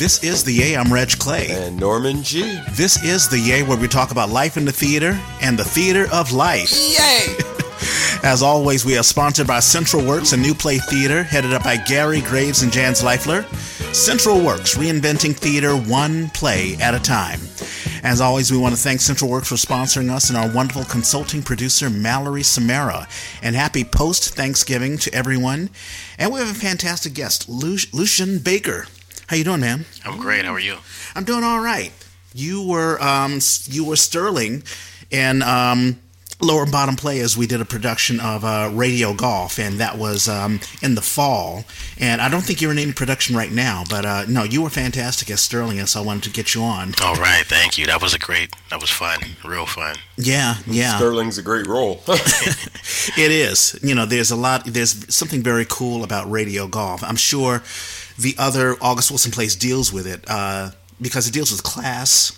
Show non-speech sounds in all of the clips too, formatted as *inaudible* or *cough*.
This is the Yay. I'm Reg Clay. And Norman G. This is the Yay, where we talk about life in the theater and the theater of life. Yay! *laughs* As always, we are sponsored by Central Works a New Play Theater, headed up by Gary Graves and Jan Zvaifler. Central Works, reinventing theater one play at a time. As always, we want to thank Central Works for sponsoring us and our wonderful consulting producer, Mallory Samara. And happy post Thanksgiving to everyone. And we have a fantastic guest, Lu- Luchan Baker. How you doing, man? I'm great. How are you? I'm doing all right. You were um, you were Sterling in um, Lower and Bottom Playaz. We did a production of uh, Radio Golf, and that was um, in the fall. And I don't think you're in any production right now, but uh, no, you were fantastic as Sterling, and so I wanted to get you on. All right. Thank you. That was a great. That was fun. Real fun. Yeah, yeah. Sterling's a great role. *laughs* It is. You know, there's a lot. There's something very cool about Radio Golf. I'm sure the other August Wilson Place deals with it uh, because it deals with class.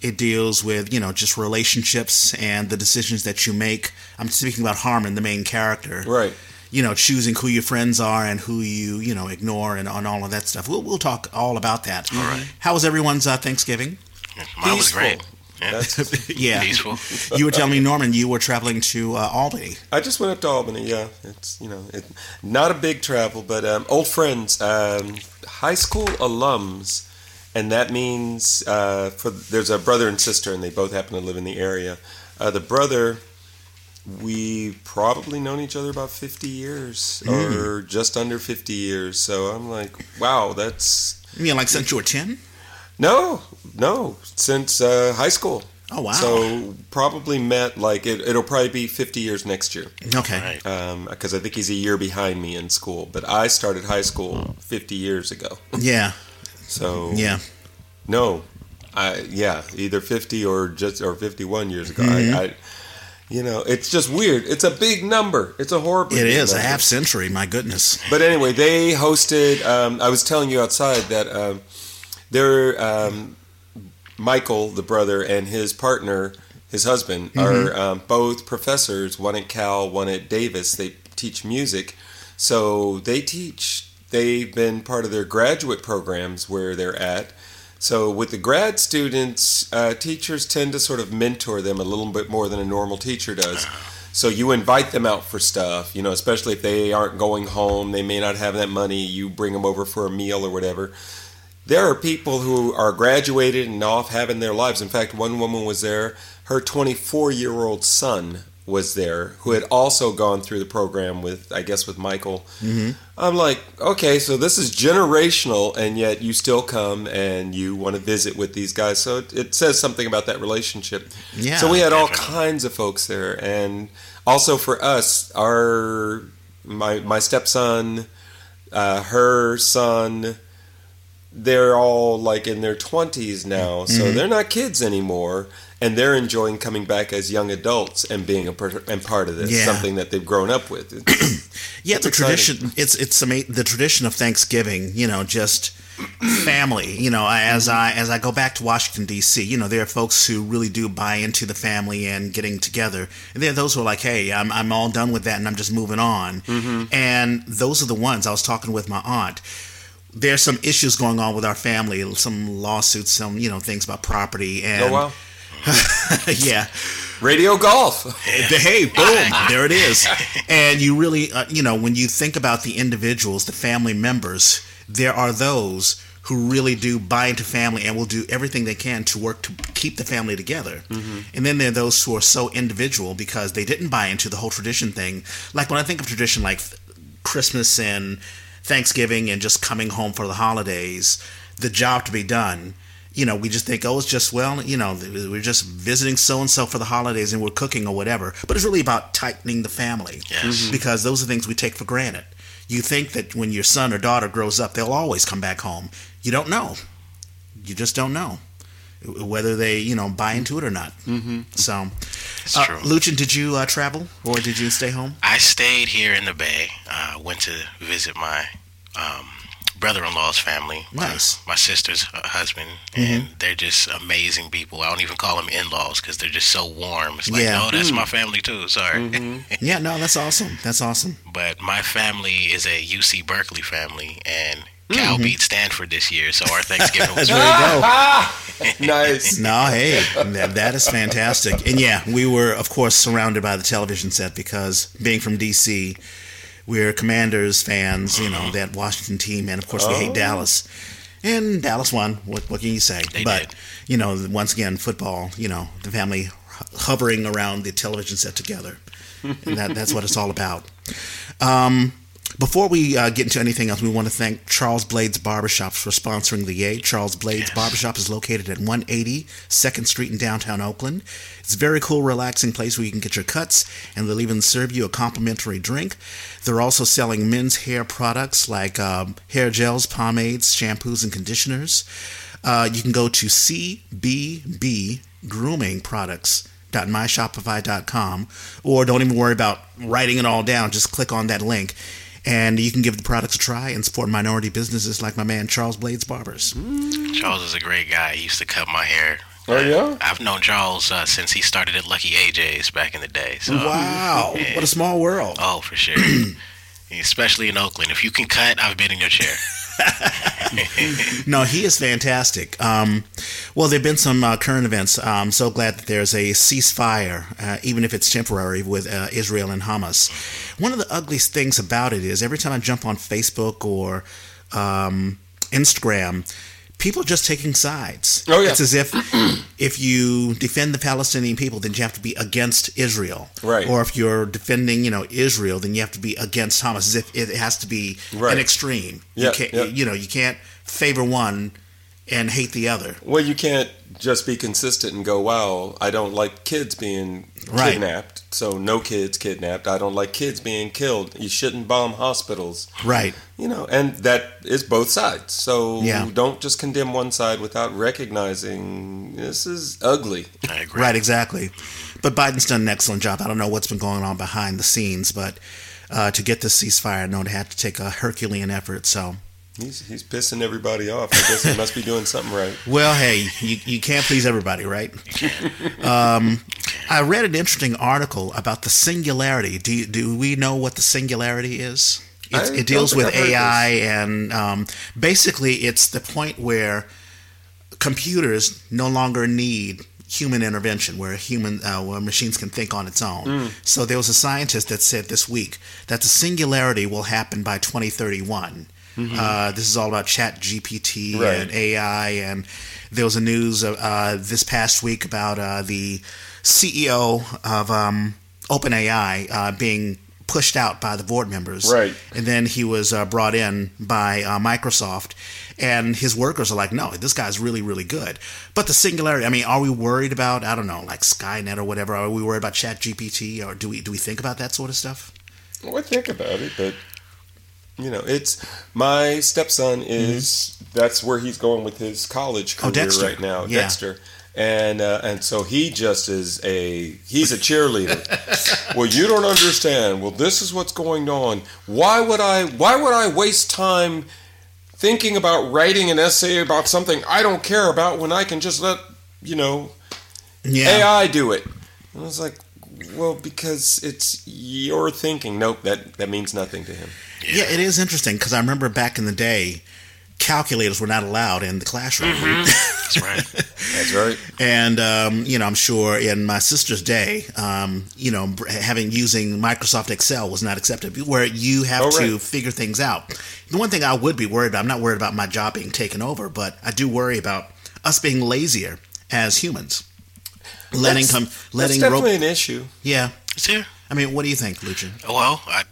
It deals with you know just relationships and the decisions that you make. I'm speaking about Harmond, the main character. right. You know, choosing who your friends are and who you you know ignore and on all of that stuff. We'll we'll talk all about that. All right. How was everyone's uh, Thanksgiving? Mine was great. Yeah. That's, *laughs* yeah. Peaceful. you were telling me, Norman, you were traveling to uh, Albany. I just went up to Albany. Yeah, it's you know, it, not a big travel, but um, old friends, um, high school alums, and that means uh, for there's a brother and sister, and they both happen to live in the area. Uh, the brother, we probably known each other about 50 years or just under 50 years. So I'm like, wow, that's You mean like since you were ten? no, no, since uh, high school. Oh wow. So probably met like it, it'll probably be 50 years next year okay. Right. because I think he's a year behind me in school. But I started high school 50 years ago. Yeah. So Yeah. no, I yeah, either 50 or just or 51 years ago. Mm-hmm. I, I, you know, it's just weird. It's a big number. It's a horrible. It is a half century. My goodness. But anyway, they hosted. Um, I was telling you outside that um, they're um, Michael, the brother, and his partner, his husband, are um, both professors. One at Cal, one at Davis. They teach music, so they teach. They've been part of their graduate programs where they're at. So with the grad students, uh, teachers tend to sort of mentor them a little bit more than a normal teacher does. So you invite them out for stuff, you know, especially if they aren't going home, they may not have that money. You bring them over for a meal or whatever. There are people who are graduated and off having their lives. In fact, one woman was there. Her 24 year old son was there, who had also gone through the program with, I guess, with Michael. Mm-hmm. I'm like, okay, so this is generational, and yet you still come and you want to visit with these guys. So it, it says something about that relationship. Yeah, so we had all kinds of folks there, and also for us, our my my stepson, uh, her son, they're all like in their twenties now, so Mm-hmm. they're not kids anymore, and they're enjoying coming back as young adults and being a per- and part of this, Yeah. something that they've grown up with. It's- *coughs* Yeah, It's the exciting. tradition. It's it's the tradition of Thanksgiving. You know, just family. You know, as I as I go back to Washington D.C., you know, there are folks who really do buy into the family and getting together, and there are those who are like, "Hey, I'm I'm all done with that, and I'm just moving on." And those are the ones I was talking with my aunt. There's some issues going on with our family, some lawsuits, some you know things about property, and oh wow, *laughs* yeah. radio golf. Hey, boom, there it is. And you really, uh, you know, when you think about the individuals, the family members, there are those who really do buy into family and will do everything they can to work to keep the family together. And then there are those who are so individual because they didn't buy into the whole tradition thing. Like when I think of tradition like Christmas and Thanksgiving and just coming home for the holidays, the job to be done. You know, we just think, oh, it's just, well, you know, we're just visiting so and so for the holidays and we're cooking or whatever. But it's really about tightening the family. Yes. Mm-hmm. Because those are things we take for granted. You think that when your son or daughter grows up, they'll always come back home. You don't know. You just don't know whether they, you know, buy into it or not. Mm-hmm. So, It's uh, true. Luchan, did you uh, travel or did you stay home? I stayed here in the Bay. Uh, went to visit my um, brother-in-law's family. my- Nice. My, sister's uh, husband, and they're just amazing people. I don't even call them in-laws because they're just so warm. It's like, Yeah. oh, that's my family too. Sorry. *laughs* Yeah, no, that's awesome. That's awesome. but my family is a UC Berkeley family, and Cal beat Stanford this year, so our Thanksgiving *laughs* was There you go. nice. No, hey, that, that is fantastic. And yeah, we were, of course, surrounded by the television set because being from DC, we're Commanders fans, you know, that Washington team, and of course, we hate Oh. Dallas. And Dallas won. What, what can you say? They but, did. you know, once again, football, you know, the family hovering around the television set together. and that, that's what it's all about. Um, before we uh, get into anything else, we want to thank Charles Blades Barbershop for sponsoring the Yay. Charles Blades Yes. Barbershop is located at 180 2nd Street in downtown Oakland. It's a very cool, relaxing place where you can get your cuts, and they'll even serve you a complimentary drink. They're also selling men's hair products like um, hair gels, pomades, shampoos, and conditioners. Uh, you can go to CBB Grooming Products myshopify.com or don't even worry about writing it all down just click on that link and you can give the products a try and support minority businesses like my man charles blades barbers Charles is a great guy. He used to cut my hair. Oh, yeah? I've known Charles uh, since he started at Lucky AJ's back in the day. So, wow what a small world oh, for sure. *clears throat* Especially in Oakland. If you can cut, I've been in your chair. No he is fantastic. Um, well there have been some uh, current events. I'm so glad that there's a ceasefire uh, even if it's temporary with uh, israel and hamas. One of the ugliest things about it is every time i jump on facebook or um, instagram people are just taking sides Oh, yeah. it's as if *clears throat* if you defend the palestinian people then you have to be against israel Right. or if you're defending you know israel then you have to be against hamas as if it has to be Right. an extreme you Yeah, can't yeah. you know you can't favor one and hate the other Well, you can't just be consistent and go, "Wow, I don't like kids being Right. kidnapped." So no kids kidnapped. I don't like kids being killed. You shouldn't bomb hospitals. right You know, and that is both sides. So Yeah. don't just condemn one side without recognizing this is ugly. I agree. right exactly but biden's done an excellent job i don't know what's been going on behind the scenes but uh, to get this ceasefire i know they had to take a herculean effort so He's he's pissing everybody off. I guess he must be doing something right. *laughs* Well, hey, you, you can't please everybody, right? Um, I read an interesting article about the singularity. Do you, do we know what the singularity is? It's, I it deals with AI, and um, basically, it's the point where computers no longer need human intervention, where human uh, where machines can think on its own. Hmm. So there was a scientist that said this week that the singularity will happen by 2031. Uh, this is all about Chat GPT Mm-hmm. Right. and AI, and there was a news uh, uh, this past week about uh, the CEO of um, OpenAI uh, being pushed out by the board members, Right. And then he was uh, brought in by uh, Microsoft, and his workers are like, "No, this guy's really, really good." But the singularity. I mean, are we worried about? I don't know, like Skynet or whatever. Are we worried about Chat GPT, or do we do we think about that sort of stuff? Well, I think about it, but you know, it's my stepson is that's where he's going with his college Mm-hmm. Oh, career right now, Yeah. Dexter. And uh, and so he just is a he's a cheerleader. *laughs* well, you don't understand. Well, this is what's going on. Why would I why would I waste time thinking about writing an essay about something I don't care about when I can just let you know Yeah, AI do it. And I was like, well, because it's your thinking. Nope, that that means nothing to him. Yeah, it is interesting because I remember back in the day, calculators were not allowed in the classroom. *laughs* That's right. That's right. And um, you know, I'm sure in my sister's day, um, you know, having using Microsoft Excel was not accepted, where you have Oh, to right. figure things out. The one thing I would be worried about, I'm not worried about my job being taken over, but I do worry about us being lazier as humans, letting That's- come, That's letting definitely ro- an issue. yeah. It's here. I mean, what do you think, Luchan? Well, I,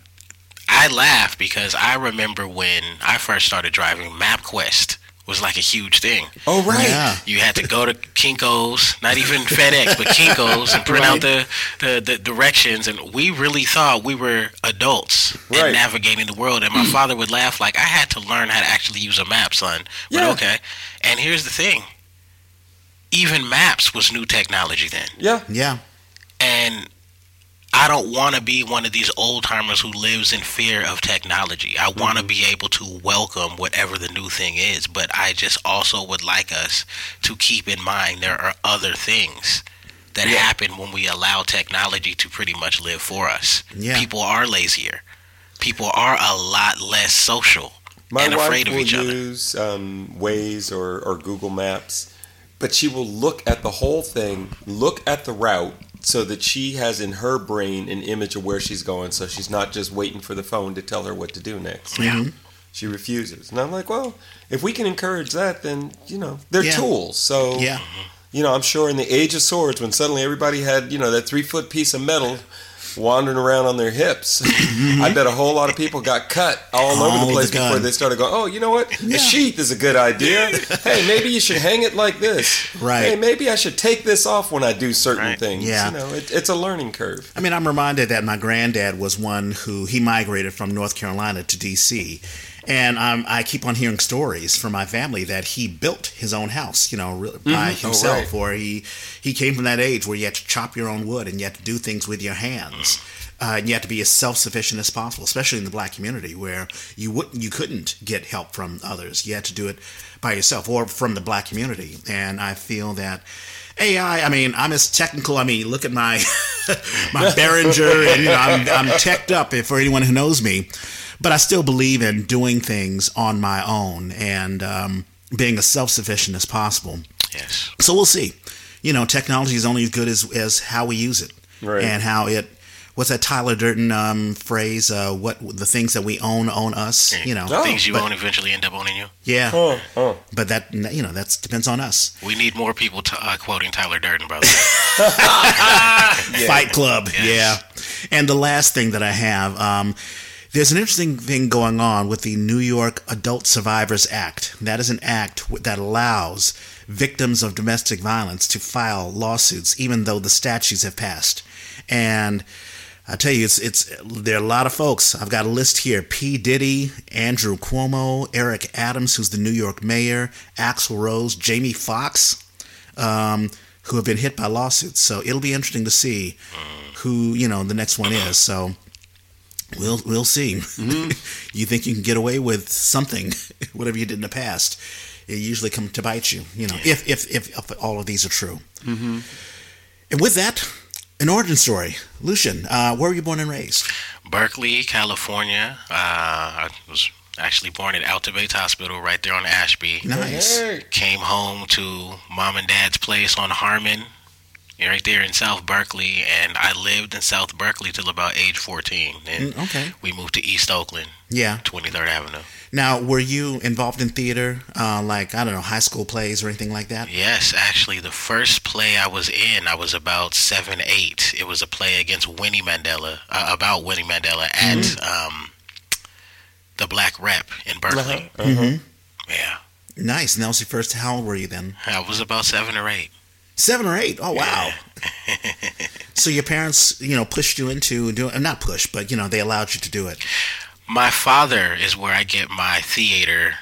I laugh because I remember when I first started driving, MapQuest was like a huge thing. Oh, right. Yeah. You had to go to Kinko's, not even FedEx, but Kinko's, and print out the, the, the directions. And we really thought we were adults Right. and navigating the world. And my *clears throat* father would laugh like, I had to learn how to actually use a map, son. But Yeah. okay. And here's the thing even maps was new technology then. Yeah. Yeah, And I don't want to be one of these old timers who lives in fear of technology. I want to be able to welcome whatever the new thing is, but I just also would like us to keep in mind there are other things that Yeah. happen when we allow technology to pretty much live for us. Yeah. People are lazier. People are a lot less social. My and wife afraid of will each other. use um, Waze or, or Google Maps, but she will look at the whole thing, look at the route, so that she has in her brain an image of where she's going, so she's not just waiting for the phone to tell her what to do next. Yeah. She refuses. And I'm like, well, if we can encourage that, then, you know, they're Yeah. tools. So, Yeah. you know, I'm sure in the age of swords, when suddenly everybody had, you know, that three foot piece of metal wandering around on their hips, mm-hmm. I bet a whole lot of people got cut all All over over the oh, place the before they started going, oh, you know what? A sheath is a good idea. hey, maybe you should hang it like this. Right. Hey, maybe I should take this off when I do certain Right. things. Yeah. You know, it, it's a learning curve. I mean, I'm reminded that my granddad was one who he migrated from North Carolina to D.C. And um, I keep on hearing stories from my family that he built his own house, you know, by himself, right. or he he came from that age where you had to chop your own wood and you had to do things with your hands, *sighs* uh, and you had to be as self sufficient as possible, especially in the black community where you wouldn't you couldn't get help from others. You had to do it by yourself or from the black community. And I feel that AI. I mean, I'm as technical. I mean, look at my *laughs* my Behringer, and you know, I'm I'm teched up. If for anyone who knows me, but I still believe in doing things on my own and um, being as self sufficient as possible. Yes. So we'll see. You know, technology is only as good as as how we use it Right. and how it. What's that Tyler Durden um, phrase? Uh, what the things that we own own us. You know, Oh, Things you but- own eventually end up owning you. yeah. Oh, oh. But that you know that depends on us. We need more people t- uh, quoting Tyler Durden, brother. *laughs* *laughs* Fight Club. Yes. Yeah. And the last thing that I have, um, there's an interesting thing going on with the New York Adult Survivors Act. That is an act that allows victims of domestic violence to file lawsuits, even though the statutes have passed. And I tell you, it's it's there are a lot of folks. I've got a list here: P. Diddy, Andrew Cuomo, Eric Adams, who's the New York mayor, Axl Rose, Jamie Foxx um, who have been hit by lawsuits. So it'll be interesting to see who you know the next one is. So we'll we'll see. *laughs* you think you can get away with something, *laughs* whatever you did in the past, it usually come to bite you. You know, if, if if if all of these are true. And with that, an origin story. Luchan, uh, where were you born and raised? Berkeley, California. Uh, I was actually born at Alta Bates Hospital right there on Ashby. Nice. Came home to mom and dad's place on Harmon, right there in South Berkeley, and I lived in South Berkeley till about age 14. And Mm, okay. we moved to East Oakland, Yeah. 23rd Avenue. Now, were you involved in theater, uh, like I don't know, high school plays or anything like that? Yes, actually, the first play I was in, I was about seven, eight. It was a play against Winnie Mandela, uh, about Winnie Mandela at um, the Black Rep in Berkeley. Uh-huh, uh-huh. Yeah, Nice. And that was your first. How old were you then? I was about seven or eight. Seven or eight. Oh wow. *laughs* so your parents, you know, pushed you into doing not push, but you know, they allowed you to do it. My father is where I get my theater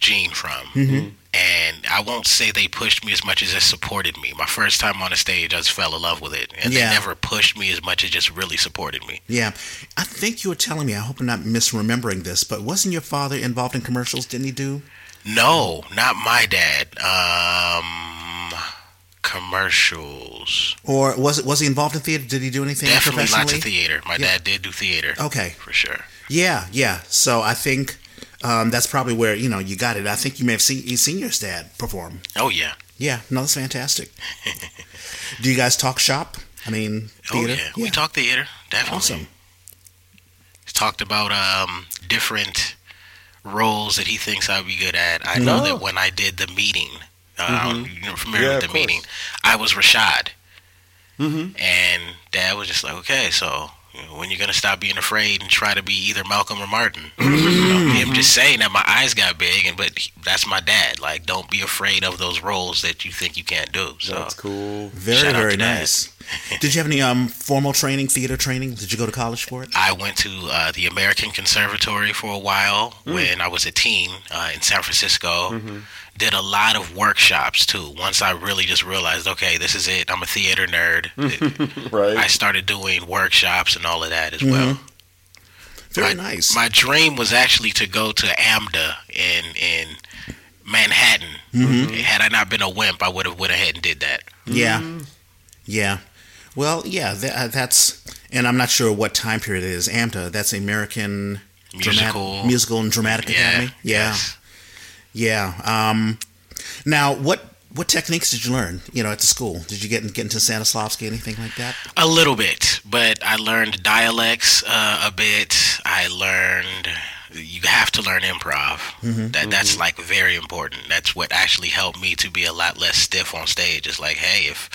gene from. Mm-hmm. And I won't say they pushed me as much as they supported me. My first time on a stage, I just fell in love with it. And Yeah. they never pushed me as much as just really supported me. Yeah, I think you were telling me. I hope I'm not misremembering this, but wasn't your father involved in commercials? Didn't he do? No, not my dad. Um, commercials. Or was it was he involved in theater? Did he do anything Definitely lots of theater. My Yeah. dad did do theater. Okay. For sure. Yeah, yeah. So I think um, that's probably where you know you got it. I think you may have seen seen your dad perform. Oh, yeah. Yeah, no, that's fantastic. *laughs* do you guys talk shop? I mean, theater. Oh, yeah. We talk theater. Definitely. Awesome. talked about um, different roles that he thinks I'd be good at. I know Oh. that when I did the meeting, um, you're familiar Yeah, with the meeting, I was Rashad. Mhm. And Dad was just like, okay, so you know, when you're going to stop being afraid and try to be either Malcolm or Martin? *laughs* You know, him just saying that my eyes got big, and but he- that's my dad. Like, don't be afraid of those roles that you think you can't do. So That's cool. Very, very nice. *laughs* Did you have any um formal training, theater training? Did you go to college for it? I went to uh, the American Conservatory for a while when I was a teen uh, in San Francisco. Did a lot of workshops too. Once I really just realized, okay, this is it. I'm a theater nerd. *laughs* Right. I started doing workshops and all of that as well. Mm-hmm. Very my, nice. My dream was actually to go to AMDA in in Manhattan. Mm-hmm. Had I not been a wimp, I would have went ahead and did that. Yeah, mm-hmm. yeah. Well, yeah. That, uh, that's, and I'm not sure what time period it is. AMDA. That's American. musical, Dramat- musical and dramatic yeah, academy. Yeah, yes. Yeah. Um, now, what what techniques did you learn? You know, at the school, did you get get into Stanislavski, anything like that? A little bit, but I learned dialects uh, a bit. I learned you have to learn improv. That that's like very important. That's what actually helped me to be a lot less stiff on stage. It's like, hey, if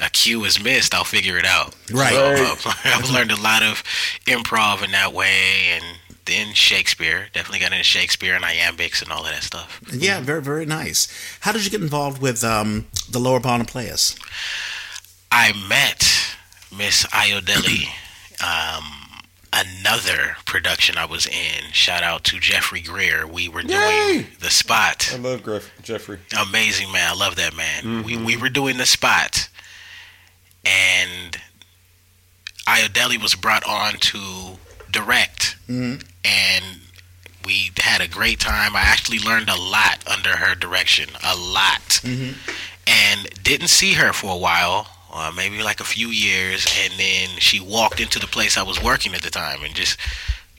a cue is missed, I'll figure it out. Right. *laughs* So, uh, I've learned a lot of improv in that way, and then Shakespeare. Definitely got into Shakespeare and iambics and all of that stuff. Yeah, very very nice. How did you get involved with um, the Lower Bottom Playaz? I met Miss Ayodele. *clears throat* Um, another production I was in. Shout out to Jeffrey Greer. We were doing Yay! the spot. I love Griff, Jeffrey. Amazing man. I love that man. We we were doing the spot, and Ayodele was brought on to direct, Mhm. And we had a great time. I actually learned a lot under her direction, a lot, and didn't see her for a while. Uh, maybe like a few years, and then she walked into the place I was working at the time, and just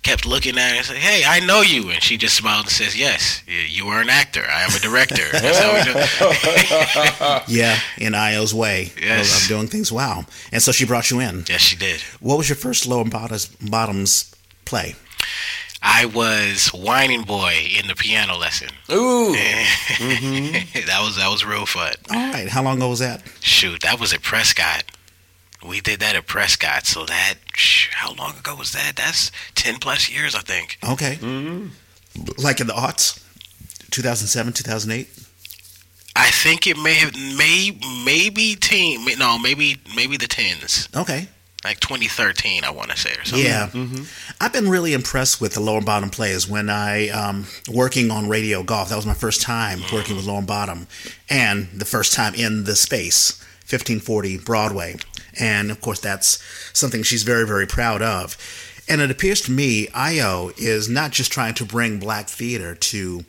kept looking at her and said, "Hey, I know you," and she just smiled and says, "Yes, you- you are an actor. I am a director." *laughs* That's how we do- *laughs* Yeah, in Ayo's way of- Yes. of, doing things. Wow. And so she brought you in. yes, she did. What was your first Lower Bottoms, bottoms play? I was Wining boy in the piano lesson. Ooh. *laughs* that was that was real fun. All right. How long ago was that? Shoot, that was at Prescott. We did that at Prescott. So that how long ago was that? That's ten plus years, I think. Okay. Mm-hmm. Like in the aughts? 2007, 2008? I think it may have may maybe teen no maybe maybe the tens Okay. Like 2013 I want to say or something. Yeah. Mm-hmm. Mm-hmm. I've been really impressed with the lower bottom players when I um working on radio golf. That was my first time mm-hmm. working with lower bottom and the first time in the space 1540 Broadway. And of course that's something she's very very proud of. And it appears to me Ayo is not just trying to bring black theater to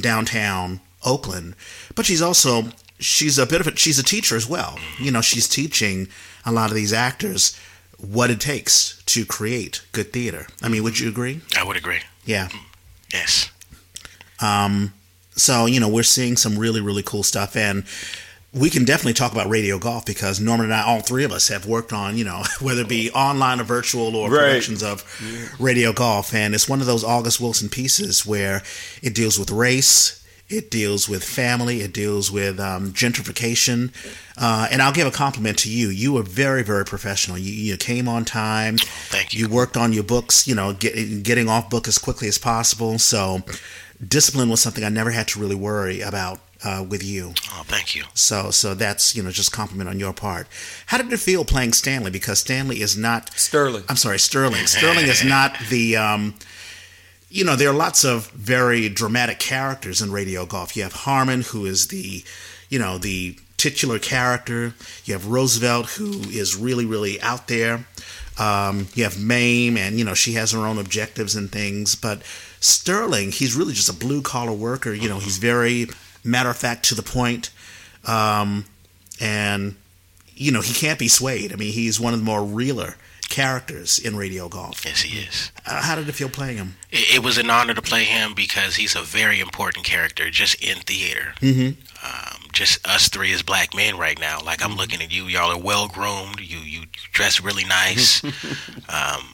downtown Oakland, but she's also she's a bit of a she's a teacher as well. You know, she's teaching a lot of these actors what it takes to create good theater. I mean, would you agree? I would agree. Yeah. Yes. Um, So, you know, we're seeing some really, really cool stuff. And we can definitely talk about radio golf because Norman and I, all three of us, have worked on, you know, *laughs* whether it be online or virtual or Right. productions of radio golf. And it's one of those August Wilson pieces where it deals with race. It deals with family. It deals with um, gentrification. Uh, and I'll give a compliment to you. You were very, very professional. You, you came on time. Thank you. You worked on your books, you know, get, getting off book as quickly as possible. So, discipline was something I never had to really worry about uh, with you. Oh, thank you. So, so that's you know just compliment on your part. How did it feel playing Stanley? Because Stanley is not. Sterling. I'm sorry, Sterling. Sterling is not the. Um, you know, there are lots of very dramatic characters in radio golf. You have Harmond, who is the, you know, the titular character. You have Roosevelt, who is really, really out there. Um, you have Mame, and you know she has her own objectives and things. But Sterling, he's really just a blue collar worker. You know, he's very matter of fact, to the point, um, and you know he can't be swayed. I mean, he's one of the more realer characters in radio golf. Yes, he is. Uh, how did it feel playing him? It, it was an honor to play him because he's a very important character just in theater. Mm-hmm. Um, just us three as black men right now. Like I'm looking at you, y'all are well groomed. You you dress really nice. *laughs* um,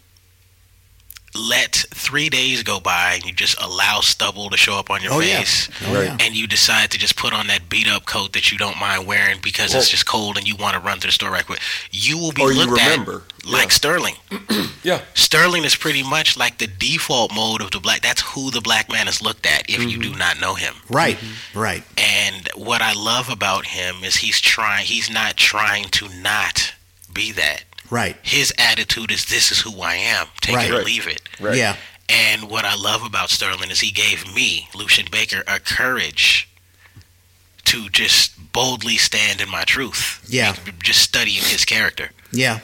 let three days go by and you just allow stubble to show up on your Oh, yeah. face. Oh, yeah. And you decide to just put on that beat up coat that you don't mind wearing because Well- it's just cold and you want to run to the store right quick. You will be Or you looked remember. at like Yeah. Sterling. *clears throat* Yeah. Sterling is pretty much like the default mode of the black. That's who the black man is looked at if you do mm-hmm. not know him. Right, mm-hmm. right. And what I love about him is he's trying. He's not trying to not be that. Right. His attitude is, "This is who I am. Take Right. it or Right. leave it." Right. Yeah. And what I love about Sterling is he gave me, Luchan Baker, a courage to just boldly stand in my truth. Yeah. Just studying his character. Yeah.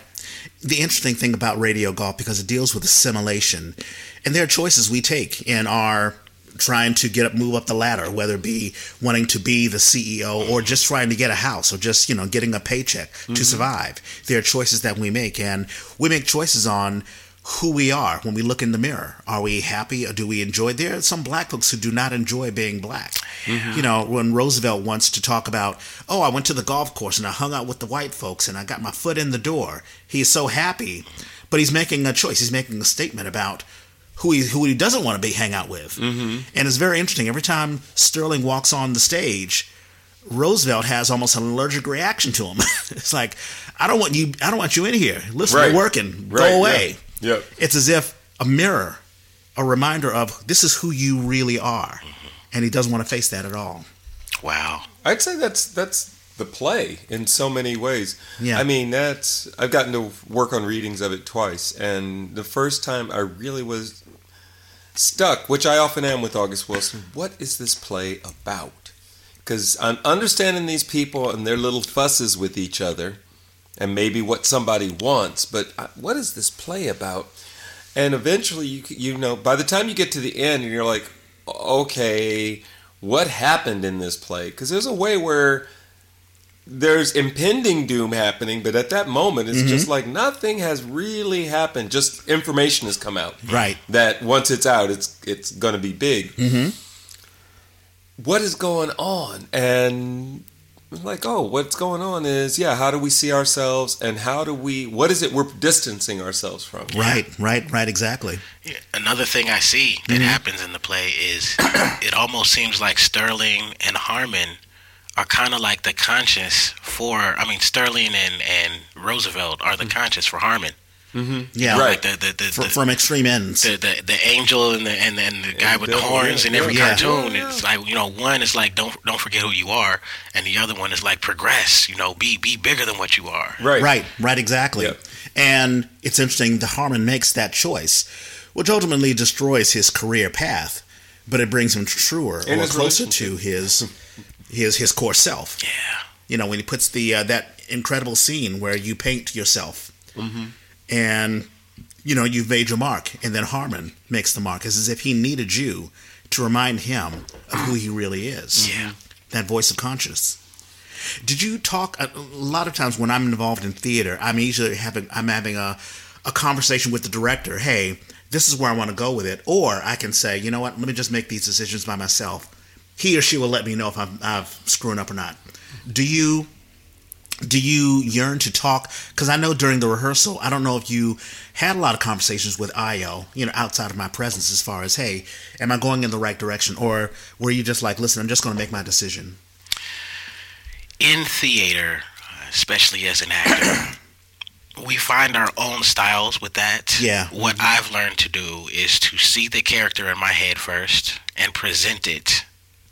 The interesting thing about radio golf because it deals with assimilation, and there are choices we take in our trying to get up, move up the ladder, whether it be wanting to be the CEO or just trying to get a house or just you know getting a paycheck to mm-hmm. survive. There are choices that we make, and we make choices on who we are when we look in the mirror. Are we happy or do we enjoy? There are some black folks who do not enjoy being black. Mm-hmm. You know, when Roosevelt wants to talk about, oh, I went to the golf course and I hung out with the white folks and I got my foot in the door. He's so happy, but he's making a choice. He's making a statement about who he who he doesn't want to be hang out with. Mm-hmm. And it's very interesting. Every time Sterling walks on the stage, Roosevelt has almost an allergic reaction to him. *laughs* it's like, I don't want you. I don't want you in here. Listen, Right. we're working. Right, Go away. yeah. Yep. It's as if a mirror, a reminder of this is who you really are, and he doesn't want to face that at all. Wow. I'd say that's that's the play in so many ways. Yeah. I mean, that's I've gotten to work on readings of it twice, and the first time I really was stuck, which I often am with August Wilson. What is this play about? Because I'm understanding these people and their little fusses with each other, and maybe what somebody wants, but what is this play about? And eventually, you you know, by the time you get to the end, and you're like, okay, what happened in this play? Because there's a way where there's impending doom happening, but at that moment, it's just like nothing has really happened. Just information has come out Right. that once it's out, it's it's going to be big. Mm-hmm. What is going on? And like, oh, what's going on is yeah. How do we see ourselves, and how do we? What is it we're distancing ourselves from? Right. Right. Right. Exactly. Yeah, Another thing I see that happens in the play is *clears throat* it almost seems like Sterling and Harmond are kind of like the conscience for. I mean, Sterling and and Roosevelt are the conscience for Harmond. Yeah. Right. Like the the the, Fr- the, from extreme ends. the, the the angel and the and, and the guy And with the horns yeah, in every yeah. cartoon. Yeah. It's like you know, one is like don't don't forget who you are, and the other one is like progress. You know, be be bigger than what you are. Right. Right, right, exactly. Yep. And it's interesting The Harmond makes that choice, which ultimately destroys his career path, but it brings him truer And or closer to his his his core self. Yeah. You know, when he puts the uh, that incredible scene where you paint yourself, Mm-hmm. and you know you've made your mark, and then Harmond makes the mark. It's as if he needed you to remind him of who he really is. Yeah. that voice of conscience. Did you talk a, a lot of times when I'm involved in theater? I'm usually having I'm having a a conversation with the director. Hey, this is where I want to go with it, or I can say, you know what? Let me just make these decisions by myself. He or she will let me know if I'm, I'm screwing up or not. Do you do you yearn to talk? Because I know during the rehearsal, I don't know if you had a lot of conversations with Ayo, you know, outside of my presence, as far as, hey, am I going in the right direction, or were you just like, listen, I'm just going to make my decision? in theater, especially as an actor, *coughs* we find our own styles with that. Yeah. What I've learned to do is to see the character in my head first and present it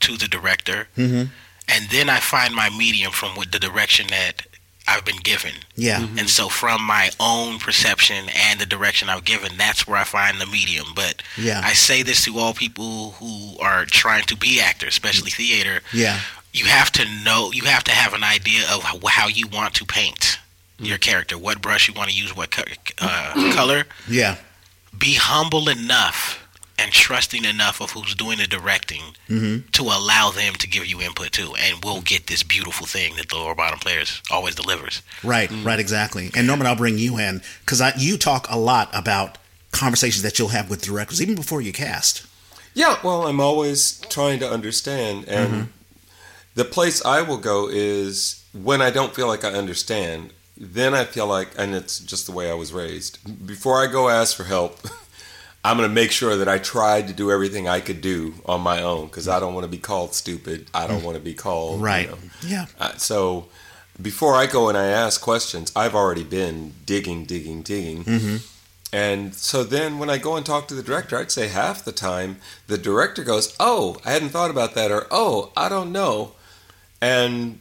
to the director, Mhm. and then I find my medium from what the direction that I've been given. Yeah, And so, from my own perception and the direction I've given, that's where I find the medium. But Yeah. I say this to all people who are trying to be actors, especially theater yeah, you have to know you have to have an idea of how, how you want to paint your character what brush you want to use what co- uh, color yeah, be humble enough and trusting enough of who's doing the directing Mhm. to allow them to give you input too and we'll get this beautiful thing that the lower bottom players always delivers right, right, exactly. And Norman, I'll bring you in because you talk a lot about conversations that you'll have with directors even before you cast. Yeah, well, I'm always trying to understand, and the place I will go is when I don't feel like I understand. Then I feel like, and it's just the way I was raised. Before I go ask for help, *laughs* I'm going to make sure that I tried to do everything I could do on my own because I don't want to be called stupid. I don't want to be called you Right. know. Yeah. Uh, so before I go and I ask questions, I've already been digging, digging, digging. Mhm. And so then when I go and talk to the director, I'd say half the time the director goes, "Oh, I hadn't thought about that," or "Oh, I don't know," and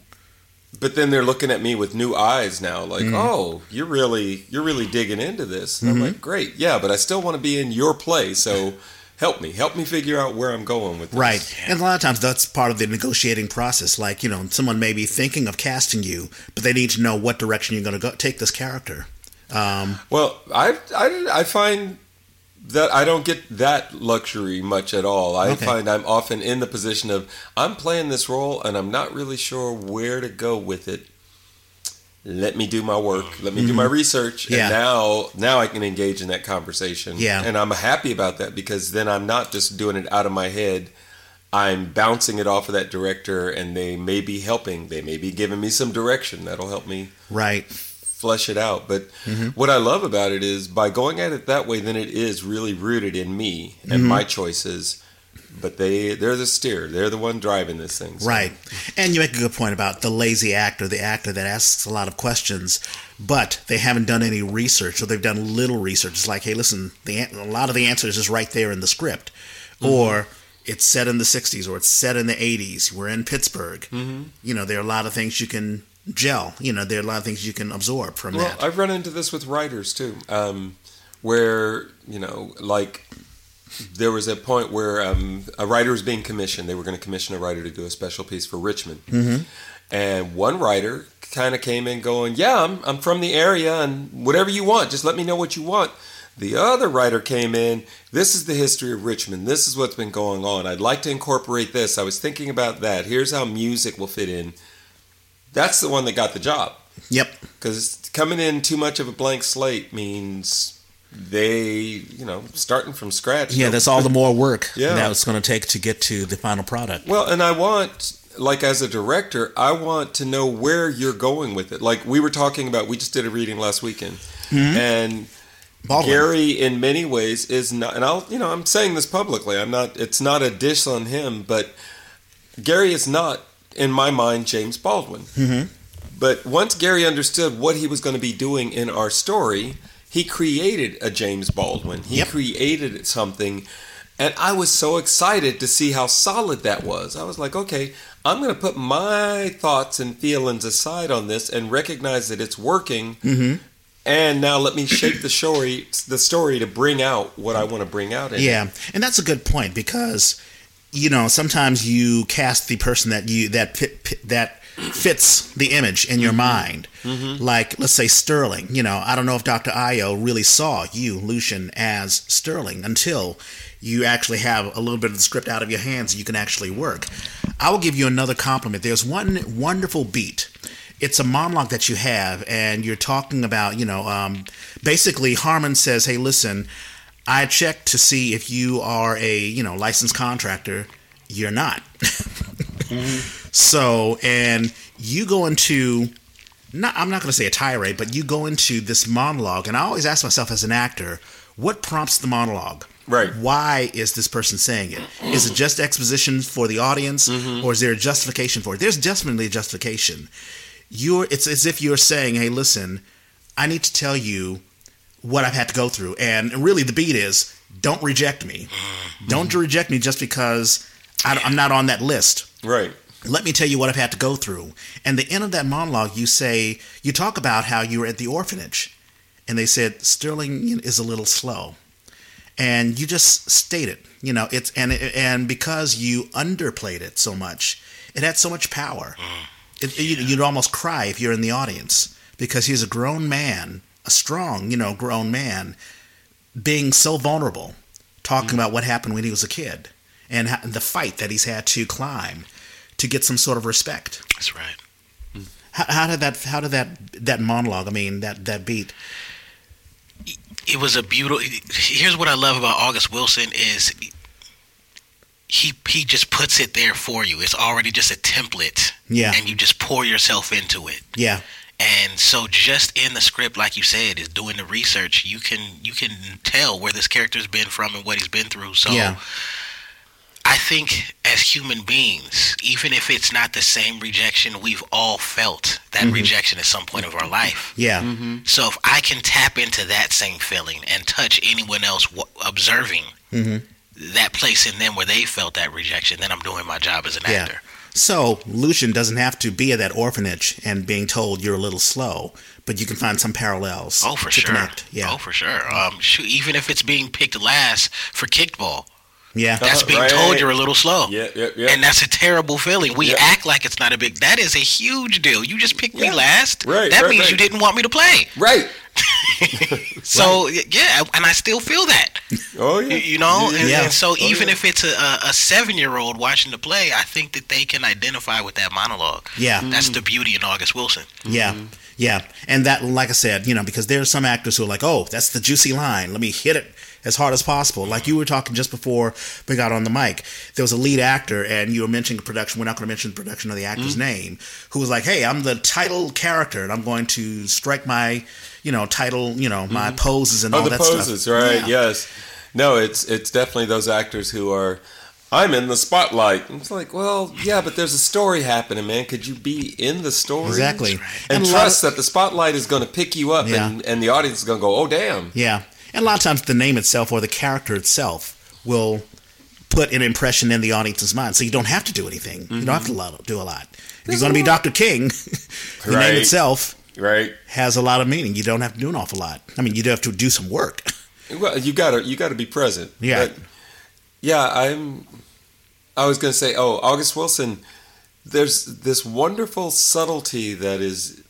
but then they're looking at me with new eyes now, like, "Oh, you're really you're really digging into this." And I'm like, "Great, yeah, but I still want to be in your play, so help me, help me figure out where I'm going with this." Right. And a lot of times that's part of the negotiating process. Like, you know, someone may be thinking of casting you, but they need to know what direction you're going to go take this character. Um, Well, I, I, I find that I don't get that luxury much at all. I Okay. find I'm often in the position of I'm playing this role and I'm not really sure where to go with it. let me do my work, let me do my research, Mm-hmm. Yeah. and now now I can engage in that conversation. Yeah. and I'm happy about that because then I'm not just doing it out of my head. I'm bouncing it off of that director, and they may be helping. They may be giving me some direction that'll help me Right. Flesh it out. But Mm-hmm. what I love about it is by going at it that way, then it is really rooted in me and Mm-hmm. my choices. But they they're the steer. They're the one driving this thing. So- Right. And you make a good point about the lazy actor, the actor that asks a lot of questions, but they haven't done any research or they've done little research. It's like, hey, listen, the, a lot of the answers is right there in the script. Or it's set in the 60s or it's set in the 80s. We're in Pittsburgh. Mm-hmm. You know, there are a lot of things you can gel. You know, there are a lot of things you can absorb from that. Well, that. I've run into this with writers too, um, where you know, like there was a point where um, a writer was being commissioned. They were going to commission a writer to do a special piece for Richmond, Mm-hmm. and one writer kind of came in going, "Yeah, I'm, I'm from the area, and whatever you want, just let me know what you want." The other writer came in. This is the history of Richmond. This is what's been going on. I'd like to incorporate this. I was thinking about that. Here's how music will fit in. That's the one that got the job Yep. because coming in too much of a blank slate means they, you know, starting from scratch. Yeah, that's all the more work *laughs* Yeah. that it's going to take to get to the final product. Well, and I want, like, as a director, I want to know where you're going with it. Like we were talking about, we just did a reading last weekend, hmm? and Baldwin. Gary, in many ways, is not. And I'll, you know, I'm saying this publicly. I'm not. It's not a dish on him, but Gary is not, in my mind, James Baldwin. Mhm. But once Gary understood what he was going to be doing in our story, he created a James Baldwin. He Yep. created something. And I was so excited to see how solid that was. I was like, okay, I'm going to put my thoughts and feelings aside on this and recognize that it's working. Mm-hmm. And now let me shape the story, the story to bring out what I want to bring out. In it. Yeah, and that's a good point because you know sometimes you cast the person that you that that fits the image in your mind. Like let's say Sterling. You know, I don't know if Dr. Ayo really saw you, Luchan, as Sterling until you actually have a little bit of the script out of your hands and you can actually work. I will give you another compliment. There's one wonderful beat. It's a monologue that you have, and you're talking about, you know, um, basically Harmond says, "Hey, listen, I checked to see if you are a you know licensed contractor. You're not. *laughs* So, and you go into not I'm not going to say a tirade, but you go into this monologue, and I always ask myself as an actor, what prompts the monologue? Right. Why is this person saying it? Is it just exposition for the audience, mm-hmm. or is there a justification for it? There's definitely a justification. You're it's as if you're saying, "Hey, listen, I need to tell you what I've had to go through," and really the beat is, "Don't reject me. Mm-hmm. Don't reject me just because I, I'm not on that list." Right. let me tell you what I've had to go through. And the end of that monologue, you say, you talk about how you were at the orphanage, and they said Sterling is a little slow, and you just state it. You know, it's and and because you underplayed it so much, it had so much power. Mm. It, you, you'd almost cry if you're in the audience because he's a grown man, a strong, you know, grown man, being so vulnerable, talking mm. about what happened when he was a kid and ha- the fight that he's had to climb to get some sort of respect. That's right. Mm. How, how did that? How did that? That monologue. I mean, that that beat. It was a beautiful. Here's what I love about August Wilson is he he just puts it there for you. It's already just a template. Yeah. And you just pour yourself into it. Yeah. And so just in the script, like you said, is doing the research, you can you can tell where this character's been from and what he's been through. So Yeah. I think as human beings, even if it's not the same rejection, we've all felt that mm-hmm. rejection at some point of our life. Yeah. Mm-hmm. So if I can tap into that same feeling and touch anyone else w- observing mm-hmm. that place in them where they felt that rejection, then I'm doing my job as an Yeah. actor. So Luchan doesn't have to be at that orphanage and being told you're a little slow, but you can find some parallels. Oh, for to sure. Connect. Yeah. Oh, for sure. Um, shoot, even if it's being picked last for kickball, Yeah. That's Uh-huh, being right. told you're a little slow. Yeah, yeah, yeah. And that's a terrible feeling. We Yeah. act like it's not a big. That is a huge deal. You just picked me last. Right, That right, means right. you didn't want me to play. right. *laughs* So yeah, and I still feel that. *laughs* Oh yeah. You, you know, and, Yeah. and so Oh, even yeah. if it's a, a, a seven year old watching the play, I think that they can identify with that monologue. Yeah. That's the beauty in August Wilson. Yeah. Yeah. And that, like I said, you know, because there are some actors who are like, oh, that's the juicy line. Let me hit it as hard as possible. Like you were talking just before we got on the mic. There was a lead actor, and you were mentioning production. We're not going to mention the production of the actor's Mm-hmm. name, who was like, hey, I'm the title character, and I'm going to strike my, you know, title, you know, my poses and Oh, all that poses, stuff. right? Yeah. Yes. No, it's it's definitely those actors who are. I'm in the spotlight. It's like, well, yeah, but there's a story happening, man. Could you be in the story? Exactly. And, a lot trust of- that the spotlight is going to pick you up, Yeah. and, and the audience is going to go, oh, damn. Yeah. And a lot of times the name itself or the character itself will put an impression in the audience's mind. So you don't have to do anything. You don't have to do a lot. If you're going to be Dr. King, *laughs* the Right. name itself Right? has a lot of meaning. You don't have to do an awful lot. I mean, you do have to do some work. *laughs* Well, you gotta you gotta be present. Yeah. But, yeah, I'm. I was gonna say, oh, August Wilson. There's this wonderful subtlety that is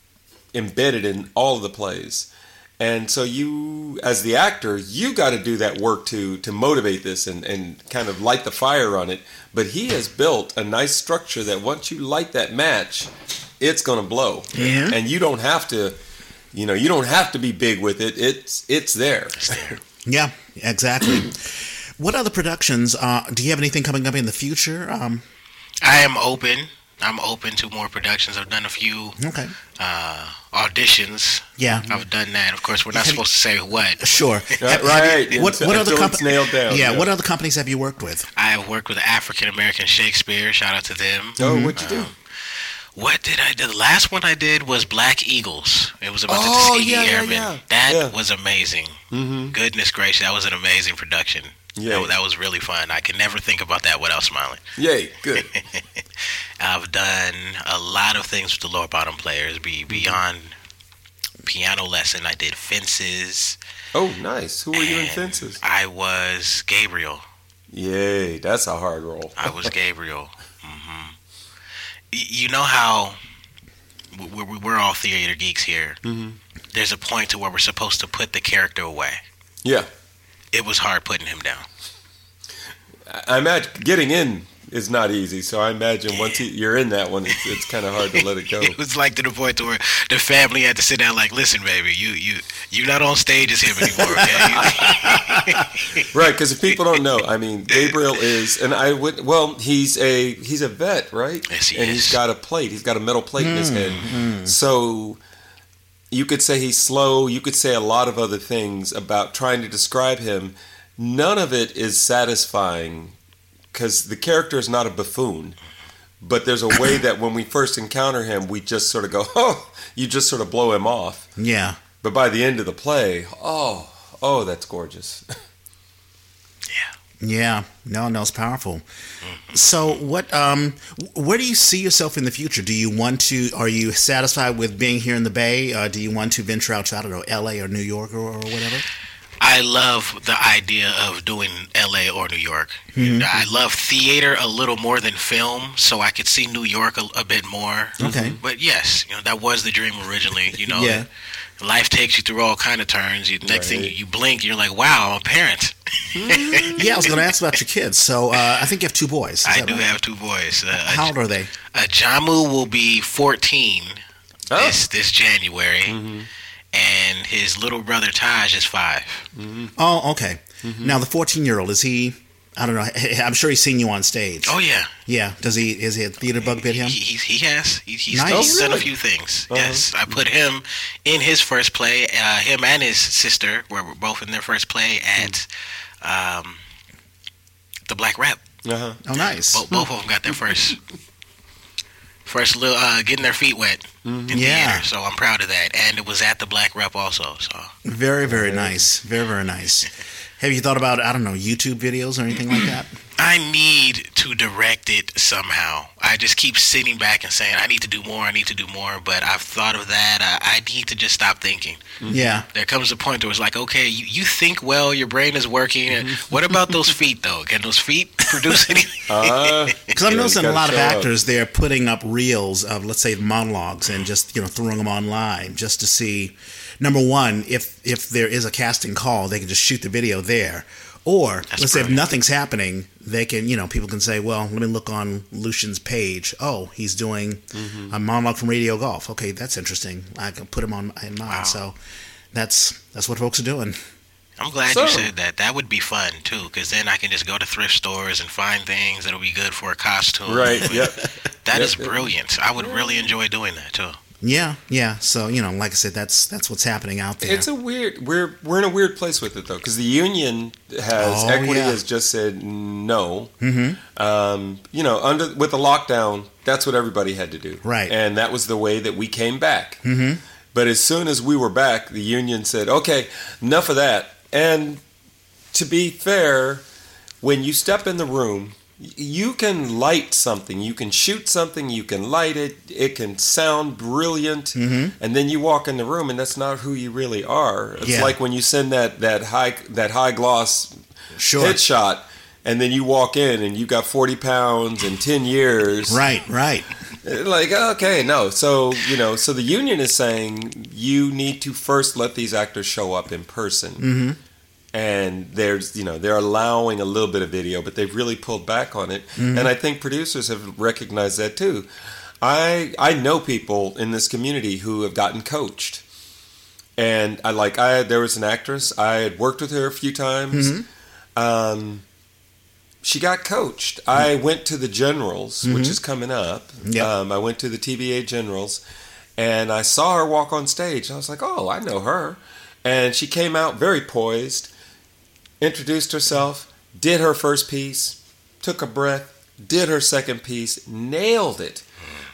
embedded in all of the plays, and so you, as the actor, you got to do that work to to motivate this and and kind of light the fire on it. But he has built a nice structure that once you light that match, it's gonna blow, Yeah. and you don't have to. You know, you don't have to be big with it. It's it's there. Yeah, exactly. what other productions? Uh, do you have anything coming up in the future? Um, I am open. I'm open to more productions. I've done a few okay. uh, auditions. Yeah. I've done that. Of course, we're not Have- supposed to say what. Sure. *laughs* Right, Have- have right. you- what, what other until comp- it's nailed down, Yeah, yeah. What other companies have you worked with? I have worked with African American Shakespeare. Shout out to them. Oh, what'd you do? Um, What did I do? The last one I did was Black Eagles. It was about Oh, the Tuskegee yeah, yeah, Airmen. yeah. That Yeah. was amazing. Mm-hmm. Goodness gracious, that was an amazing production. Yeah. That, that was really fun. I can never think about that without smiling. Yay, good. *laughs* I've done a lot of things with the lower bottom Playaz. Be beyond piano lesson, I did fences. Oh, nice. Who were you in Fences? I was Gabriel. Yay, that's a hard role. I was *laughs* Gabriel. hmm You know how we- we- we're all theater geeks here. Mhm. There's a point to where we're supposed to put the character away. Yeah, It was hard putting him down. I- I imagine getting in is not easy. So I imagine once he, you're in that one, it's, it's kind of hard to let it go. *laughs* It was like to the point to where the family had to sit down, like, "Listen, baby, you you you're not on stage as him anymore." Okay? *laughs* *laughs* Right, because if people don't know, I mean, Gabriel is, and I would, well, he's a he's a vet, right? Yes, he and is. he's got a plate. He's got a metal plate in his hmm, head. Hmm. So you could say he's slow. You could say a lot of other things about trying to describe him. None of it is satisfying because the character is not a buffoon. But there's a way that when we first encounter him, we just sort of go, *laughs* oh, you just sort of blow him off. Yeah. But by the end of the play, oh, oh, that's gorgeous. *laughs* Yeah, no, no, it's powerful. So, what, um, where do you see yourself in the future? Do you want to? Are you satisfied with being here in the Bay? Uh, do you want to venture out to I don't know, L.A. or New York or, or whatever? I love the idea of doing LA or New York. I love theater a little more than film, so I could see New York a, a bit more. Okay. But yes, you know that was the dream originally. You know, Yeah. life takes you through all kind of turns. You, next thing you, you blink, you're like, "Wow, I'm a parent." *laughs* Yeah, I was going to ask about your kids. So, uh, I think you have two boys. Is I do right? have two boys. Uh, How old are they? uh, Jamu will be 14 Oh. this this January, and his little brother Taj is five. Oh, okay. Mm-hmm. Now the fourteen-year-old is he? I don't know. *laughs* I'm sure he's seen you on stage. Oh yeah, Yeah. Does he? Is he a theater bug bit him? He, he, he has. He, he's, Nice. he's Oh, done a few things. Uh-huh. Yes, I put him in his first play. Uh, him and his sister were both in their first play at um, the Black Rep. Uh-huh. Oh, nice. Both, both of them got their first *laughs* first little uh, getting their feet wet in Yeah. theater. So I'm proud of that. And it was at the Black Rep also. So Very, very nice. Very, very nice. Have you thought about I don't know YouTube videos or anything like that? *clears throat* I need to direct it somehow. I just keep sitting back and saying, I need to do more, I need to do more. But I've thought of that. I, I need to just stop thinking. Yeah. There comes a point where it's like, okay, you, you think well, your brain is working. and What about those feet, though? Can those feet *laughs* produce anything? Uh, Because *laughs* I'm yeah, you noticing a lot of show up. actors they're putting up reels of let's say monologues and just you know throwing them online just to see number one if if there is a casting call they can just shoot the video there or That's let's say if nothing's happening they can you know people can say well let me look on Luchan's page oh he's doing Mm-hmm. a monologue from Radio Golf okay that's interesting I can put him on in mind Wow. so that's that's what folks are doing I'm glad So- you said that. That would be fun, too, because then I can just go to thrift stores and find things that'll be good for a costume. Right. Yep. *laughs* That Yep, is yep. *laughs* brilliant. I would really enjoy doing that, too. Yeah yeah so you know like I said that's that's what's happening out there It's a weird. We're we're in a weird place with it though, because the union has Oh, equity yeah. has just said no. mm-hmm. Um, you know, under with the lockdown, that's what everybody had to do, Right. And that was the way that we came back. Mm-hmm. But as soon as we were back, the union said, "Okay, enough of that." And to be fair, when you step in the room, you can light something, you can shoot something, you can light it, it can sound brilliant, Mhm. and then you walk in the room, and that's not who you really are. It's Yeah. like when you send that that high that high gloss sure. headshot, and then you walk in and you've got forty pounds and ten years, right right. Like okay no. So you know so the union is saying you need to first let these actors show up in person. Mm-hmm. And there's you know they're allowing a little bit of video but they've really pulled back on it Mhm. and i think producers have recognized that too i i know people in this community who have gotten coached and i like i there was an actress i had worked with her a few times Mhm. um she got coached. I went to the generals, which Mhm. is coming up. Yep. Um, I went to the TBA generals, and I saw her walk on stage. I was like, "Oh, I know her," and she came out very poised, introduced herself, did her first piece, took a breath, did her second piece, nailed it,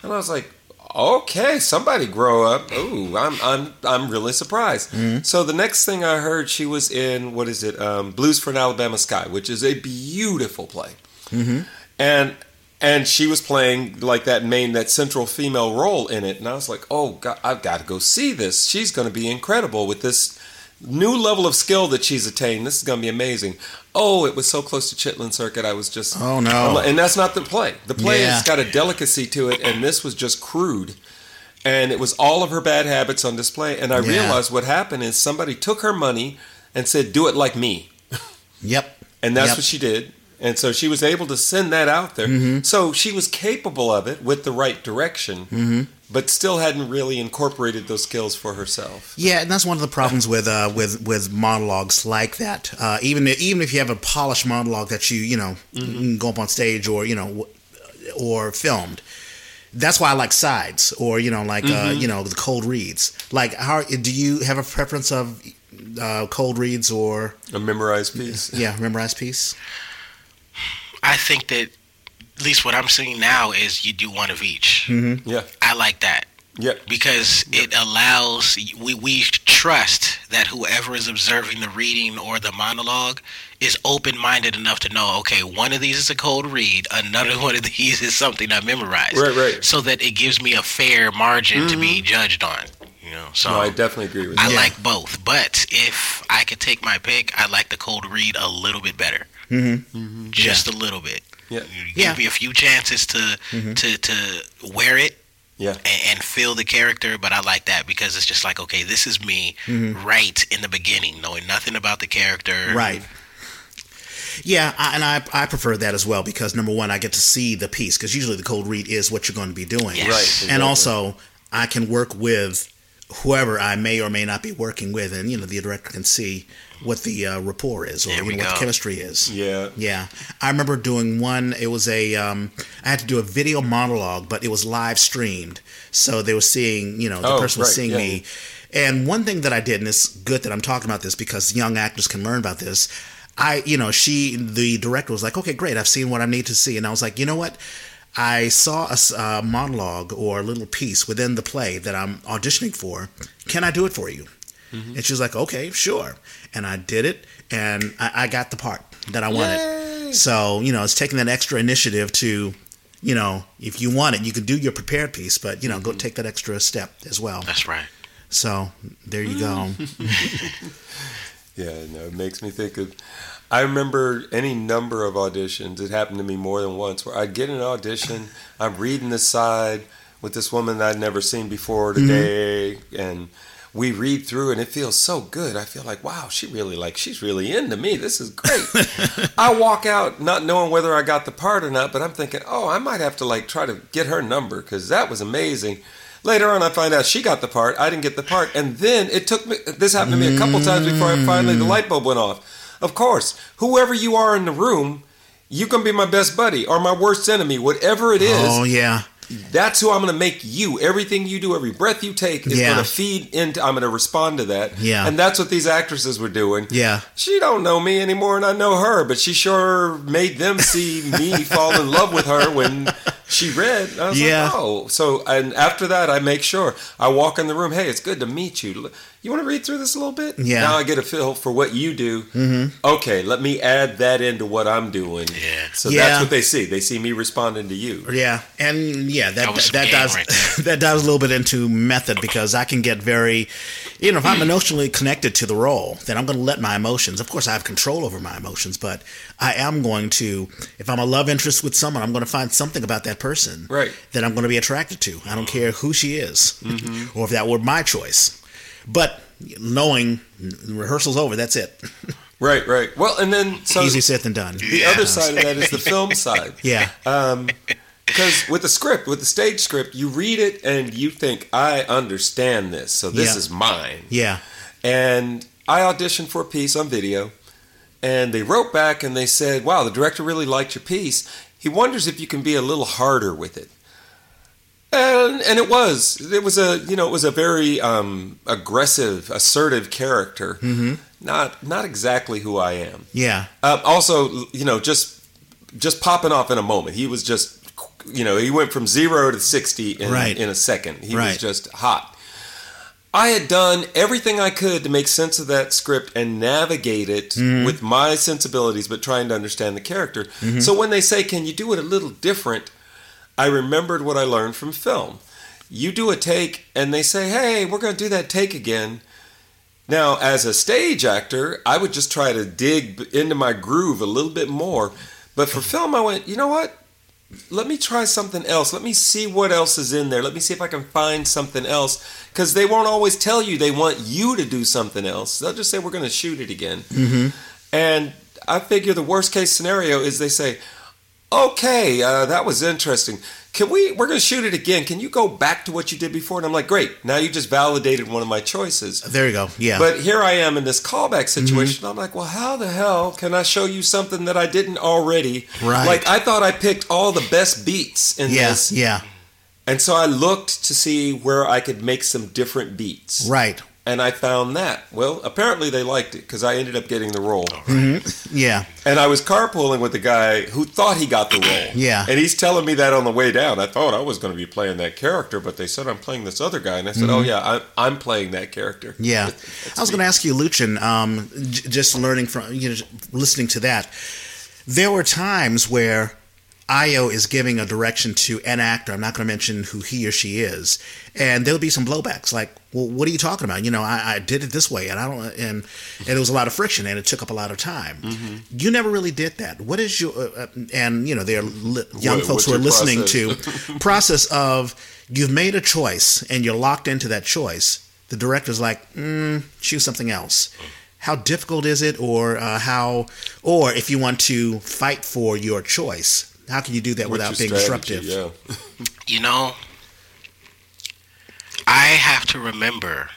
and I was like, "Okay, somebody grow up." Ooh, I'm I'm I'm really surprised. Mhm. So the next thing I heard, she was in what is it, um, Blues for an Alabama Sky, which is a beautiful play, Mm-hmm. and and she was playing like that main that central female role in it, and I was like, oh God, I've got to go see this. She's going to be incredible with this new level of skill that she's attained. This is going to be amazing. Oh, it was so close to Chitlin Circuit. I was just Oh, no. And that's not the play. The play Yeah. has got a delicacy to it, and this was just crude. And it was all of her bad habits on display. And I Yeah. realized what happened is somebody took her money and said, "Do it like me." Yep. And that's Yep. what she did. And so she was able to send that out there. Mhm. So she was capable of it with the right direction, Mm-hmm. But still hadn't really incorporated those skills for herself. Yeah, and that's one of the problems with uh, with with monologues like that. Uh, even even if you have a polished monologue that you you know you can go up on stage or you know or filmed. That's why I like sides or you know like uh, you know the cold reads. Like how do you have a preference of uh, cold reads or A memorized piece. yeah memorized piece? I think that at least what I'm seeing now is you do one of each. Mm-hmm. Yeah. I like that Yeah. because it allows we we trust that whoever is observing the reading or the monologue is open minded enough to know okay one of these is a cold read another one of these is something I memorized Right, right. so that it gives me a fair margin to be judged on you know so No, I definitely agree with I you. Yeah. like both but if I could take my pick I like the cold read a little bit better Mm-hmm. just a little bit Yeah. give Yeah. me a few chances to Mhm. to to wear it Yeah. and, and feel the character, but I like that because it's just like, okay, this is me Mhm. right in the beginning, knowing nothing about the character. Right. Yeah, I, and I, I prefer that as well because number one, I get to see the piece because usually the cold read is what you're going to be doing. Yes. Right. exactly. And also, I can work with whoever I may or may not be working with, and you know, the director can see what the uh, rapport is or you know, what the chemistry is. Yeah. Yeah, I remember doing one. It was a um, I had to do a video monologue, but it was live streamed, so they were seeing, you know, the Oh, person was right, seeing yeah. me. And one thing that I did, and it's good that I'm talking about this because young actors can learn about this. I, you know, she, the director was like, okay, great, I've seen what I need to see, and I was like, you know what? I saw a uh, monologue or a little piece within the play that I'm auditioning for. Can I do it for you? And she was like, okay, sure. And I did it, and I, I got the part that I wanted. Yay. So, you know, it's taking that extra initiative to, you know, if you want it, you can do your prepared piece, but, you know, go mm-hmm. take that extra step as well. That's right. So, there you go. Mm. *laughs* Yeah, no, it makes me think of. I remember any number of auditions. It happened to me more than once where I'd get an audition, I'm reading the side with this woman that I'd never seen before mm-hmm. today, and we read through and it feels so good. I feel like, wow, she really like she's really into me. This is great. *laughs* I walk out not knowing whether I got the part or not, but I'm thinking, oh, I might have to like try to get her number because that was amazing. Later on, I find out she got the part. I didn't get the part, and then it took me. This happened to me a couple times before I finally the light bulb went off. Of course, whoever you are in the room, you can be my best buddy or my worst enemy, whatever it is. oh, yeah. That's who I'm going to make you. Everything you do, every breath you take is Yeah. going to feed into. I'm going to respond to that. Yeah. and that's what these actresses were doing. Yeah. She don't know me anymore, and I know her, but she sure made them see me fall in love with her when she read. I was Yeah. like, oh, so and after that, I make sure I walk in the room. Hey, it's good to meet you. You want to read through this a little bit? Yeah. Now I get a feel for what you do. Mm-hmm. Okay, let me add that into what I'm doing. Yeah. So Yeah. that's what they see. They see me responding to you. Yeah, and yeah, that That was that, some game dives right that dives a little bit into method because I can get very, you know, if I'm emotionally connected to the role, then I'm going to let my emotions. Of course, I have control over my emotions, but I am going to, if I'm a love interest with someone, I'm going to find something about that person Right. that I'm going to be attracted to. I don't care who she is, Mm-hmm. or if that were my choice. But knowing rehearsal's over, that's it. Right, right. Well, and then so Easy said than done. the other side of that is the film *laughs* side. Yeah, Because with the script, with the stage script, you read it and you think, I understand this, so this Yeah. is mine. yeah, And I auditioned for a piece on video, and they wrote back and they said, Wow, the director really liked your piece. He wonders if you can be a little harder with it. And, and it was. It was a you know it was a very um, aggressive, assertive character. Mm-hmm. Not not exactly who I am. yeah, Uh, also, you know, just just popping off in a moment. He was just, you know, he went from zero to sixty in, Right. in a second. He Right. was just hot. I had done everything I could to make sense of that script and navigate it Mm-hmm. with my sensibilities, but trying to understand the character. So when they say, "Can you do it a little different?" I remembered what I learned from film. You do a take, and they say, "Hey, we're going to do that take again." Now, as a stage actor, I would just try to dig into my groove a little bit more. But for film, I went, you know what? Let me try something else. Let me see what else is in there. Let me see if I can find something else. Because they won't always tell you they want you to do something else. They'll just say, we're going to shoot it again. Mm-hmm. And I figure the worst case scenario is they say, okay, uh, that was interesting. Can we, we're going to shoot it again. Can you go back to what you did before? And I'm like, great. Now you just validated one of my choices. there you go. Yeah, But here I am in this callback situation. I'm like, well, how the hell can I show you something that I didn't already? Right. Like I thought I picked all the best beats in yeah, this, yeah, and so I looked to see where I could make some different beats. right. And I found that. Well, apparently they liked it because I ended up getting the role. Yeah, And I was carpooling with the guy who thought he got the role. Yeah. And he's telling me that on the way down. I thought I was going to be playing that character, but they said I'm playing this other guy. And I said, oh, yeah, I'm, I'm playing that character. Mm-hmm. Yeah, I was going to ask you, Luchan. Um, j- just learning from you know, listening to that, there were times where Ayo is giving a direction to an actor. I'm not going to mention who he or she is, and there'll be some blowbacks. Like, well, what are you talking about? You know, I, I did it this way, and I don't, and and there was a lot of friction, and it took up a lot of time. Mm-hmm. You never really did that. What is your uh, uh, and you know there are li- young What- folks who are listening process? to *laughs* process of you've made a choice and you're locked into that choice. The director's like, mm, choose something else. How difficult is it, or uh, how, or if you want to fight for your choice, how can you do that What's without being strategy? disruptive? Yeah. You know, I have to remember.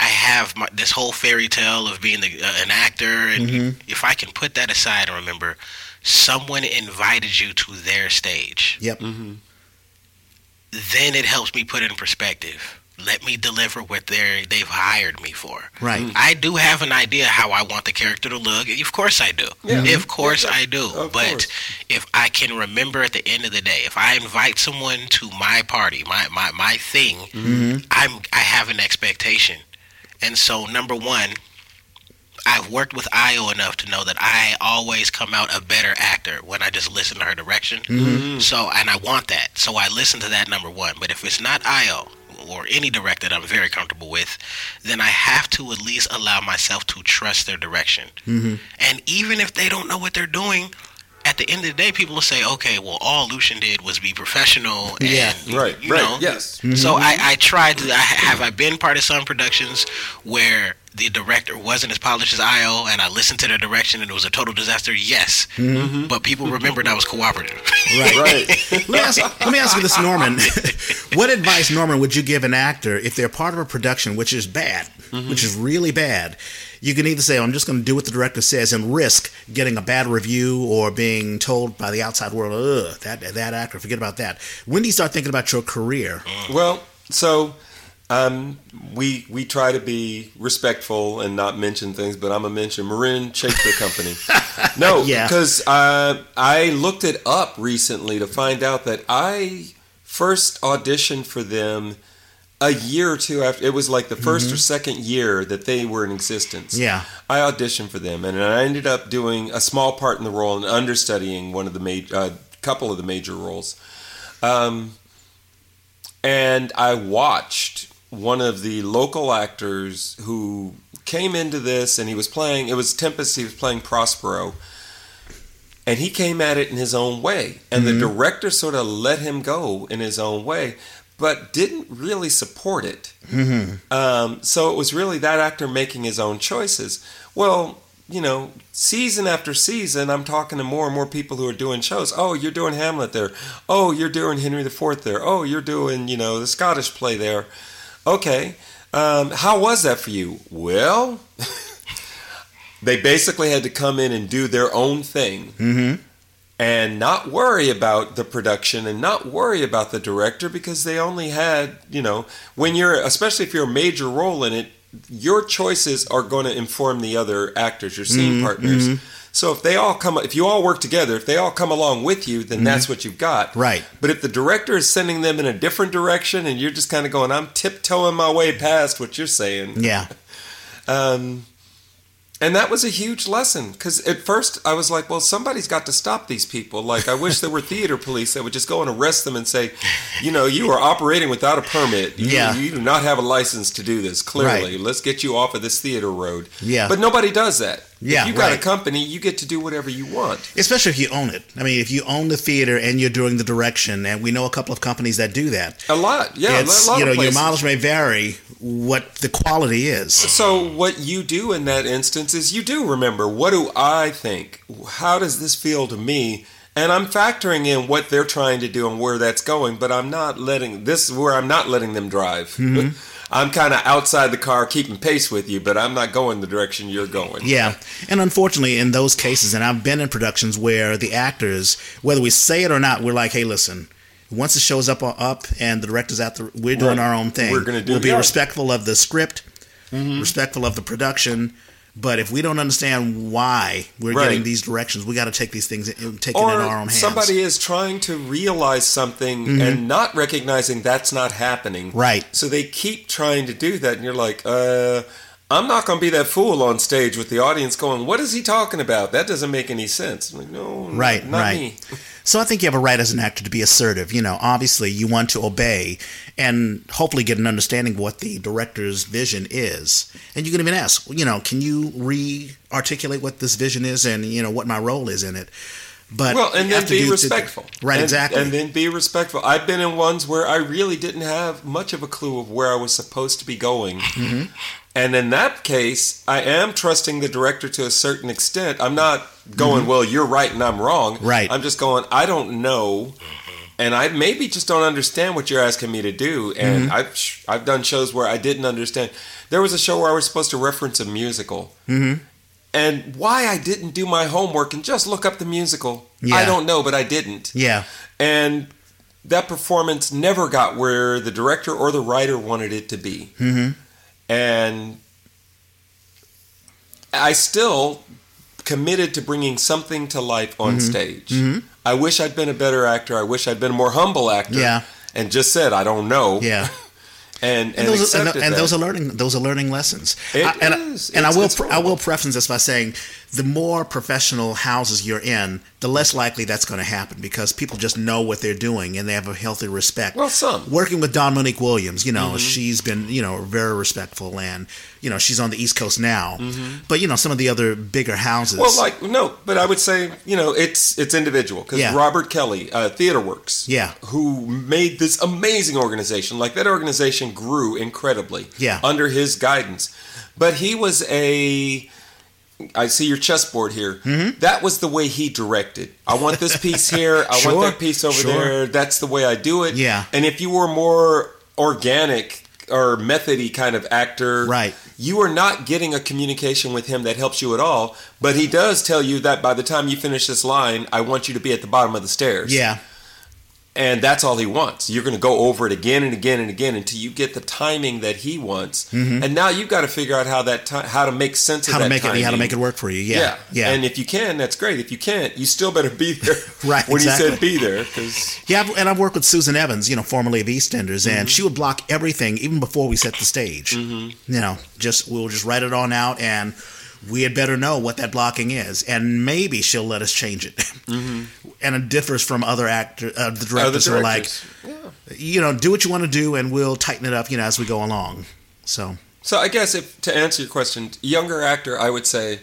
I have my, this whole fairy tale of being the, uh, an actor, and Mm-hmm. if I can put that aside and remember, someone invited you to their stage, Yep. then it helps me put it in perspective. Let me deliver what they they've hired me for. Right. I do have an idea how I want the character to look. Of course I do. Yeah. Of course Yeah, I do. of but course. if I can remember at the end of the day, if I invite someone to my party, my my, my thing, Mm-hmm. I'm I have an expectation. And so, number one, I've worked with Ayo enough to know that I always come out a better actor when I just listen to her direction. Mm-hmm. So, and I want that. So I listen to that number one. But if it's not Ayo or any director that I'm very comfortable with, then I have to at least allow myself to trust their direction. Mm-hmm. And even if they don't know what they're doing, at the end of the day, people will say, "Okay, well, all Luchan did was be professional." And, Yeah. Right, you right, know, yes. so mm-hmm. I, I tried to. I, have I been part of some productions where the director wasn't as polished as Ayo, and I listened to the direction and it was a total disaster? Yes, mm-hmm. but people remembered I was cooperative. Right. *laughs* Right. let, me ask, let me ask you this, Norman. *laughs* what advice, Norman, would you give an actor if they're part of a production which is bad, mm-hmm. which is really bad? You can either say, I'm just going to do what the director says and risk getting a bad review or being told by the outside world, ugh, that, that actor, forget about that. When do you start thinking about your career? Well, so um, we we try to be respectful and not mention things, but I'm gonna mention Marin Shakespeare Company. *laughs* No, Yeah. because uh, I looked it up recently to find out that I first auditioned for them a year or two after. It was like the 1st or second year that they were in existence. Yeah. I auditioned for them, and I ended up doing a small part in the role and understudying one of the major, uh, couple of the major roles. Um, and I watched one of the local actors who came into this, and he was playing. It was Tempest. He was playing Prospero, and he came at it in his own way, and the director sort of let him go in his own way, but didn't really support it. Um, so it was really that actor making his own choices. Well, you know, season after season, I'm talking to more and more people who are doing shows. Oh, you're doing Hamlet there. Oh, you're doing Henry IV there. Oh, you're doing, you know, the Scottish play there. Okay. Um, how was that for you? Well, *laughs* they basically had to come in and do their own thing and not worry about the production and not worry about the director because they only had, you know, when you're, especially if you're a major role in it, your choices are going to inform the other actors, your scene mm-hmm, partners. Mm-hmm. So if they all come, if you all work together, if they all come along with you, then mm-hmm. that's what you've got. Right. But if the director is sending them in a different direction and you're just kind of going, I'm tiptoeing my way past what you're saying. Yeah. *laughs* Um, and that was a huge lesson because at first I was like, well, somebody's got to stop these people. Like, I wish there were theater police that would just go and arrest them and say, you know, you are operating without a permit. You, Yeah. you do not have a license to do this, clearly. Right. Let's get you off of this theater road. Yeah. But nobody does that. Yeah, If you got right. a company, you get to do whatever you want. Especially if you own it. I mean, if you own the theater and you're doing the direction, and we know a couple of companies that do that. A lot. Yeah, it's, a lot you know, your mileage may vary what the quality is. So what you do in that instance is you do remember what do I think? How does this feel to me? And I'm factoring in what they're trying to do and where that's going, but I'm not letting this is where I'm not letting them drive. Mm-hmm. I'm kind of outside the car keeping pace with you, but I'm not going the direction you're going. Yeah. And unfortunately, in those cases, and I've been in productions where the actors, whether we say it or not, we're like, hey, listen, once it shows up uh, up and the director's out the, we're doing Right. our own thing. We're gonna do We'll be Yeah. respectful of the script, mm-hmm. respectful of the production. But if we don't understand why we're Right. getting these directions, we got to take these things, in- take it in Or our own hands. somebody is trying to realize something and not recognizing that's not happening. Right. So they keep trying to do that, and you're like, uh, I'm not going to be that fool on stage with the audience going, "What is he talking about? That doesn't make any sense." I'm like, no, Right, not right. me. *laughs* So I think you have a right as an actor to be assertive. You know, obviously you want to obey and hopefully get an understanding of what the director's vision is. And you can even ask, you know, can you re-articulate what this vision is and you know what my role is in it? But Well, and then be respectful. right, And- exactly. And then be respectful. I've been in ones where I really didn't have much of a clue of where I was supposed to be going. Mm-hmm. And in that case, I am trusting the director to a certain extent. I'm not going, well, you're right and I'm wrong. Mm-hmm. Right. I'm just going, I don't know. And I maybe just don't understand what you're asking me to do. And Mm-hmm. I've, sh- I've done shows where I didn't understand. There was a show where I was supposed to reference a musical. Mm-hmm. And why I didn't do my homework and just look up the musical, I don't know, but I didn't. yeah, And that performance never got where the director or the writer wanted it to be. hmm And I still committed to bringing something to life on stage. Mhm. I wish I'd been a better actor. I wish I'd been a more humble actor. Yeah. And just said, I don't know. yeah, *laughs* and and, and those, are, and, and those are learning those are learning lessons. It I- and is. and I will I will preface this by saying the more professional houses you're in, the less likely that's going to happen because people just know what they're doing and they have a healthy respect. Well, some. working with Dawn Monique Williams, you know, Mm-hmm. she's been you know very respectful and you know she's on the East Coast now, Mm-hmm. but you know some of the other bigger houses. Well, like no, but I would say you know it's it's individual because Yeah. Robert Kelley, uh, TheaterWorks, Yeah. who made this amazing organization. Like that organization grew incredibly, Yeah. under his guidance. But he was a. I see your chessboard here. Mm-hmm. That was the way he directed. I want this piece here. I Sure, want that piece over sure. there. That's the way I do it. Yeah. And if you were more organic or methody kind of actor, Right. you are not getting a communication with him that helps you at all. But he does tell you that by the time you finish this line, I want you to be at the bottom of the stairs. yeah, And that's all he wants. You're going to go over it again and again and again until you get the timing that he wants. And now you've got to figure out how that ti- how to make sense Mm-hmm. how of to that make it how to make it work for you. Yeah, yeah, And if you can, that's great. If you can't, you still better be there. *laughs* Right, When exactly. you said be there, because Yeah, I've- and I've worked with Susan Evans, you know, formerly of EastEnders, Mm-hmm. and she would block everything even before we set the stage. Mm-hmm. You know, just we'll just write it on out, and we had better know what that blocking is, and maybe she'll let us change it. *laughs* Mm-hmm. And it differs from other actor, uh, the directors who are like, directors. you know, do what you want to do, and we'll tighten it up, you know, as we go along. So So I guess if to answer your question, younger actor, I would say,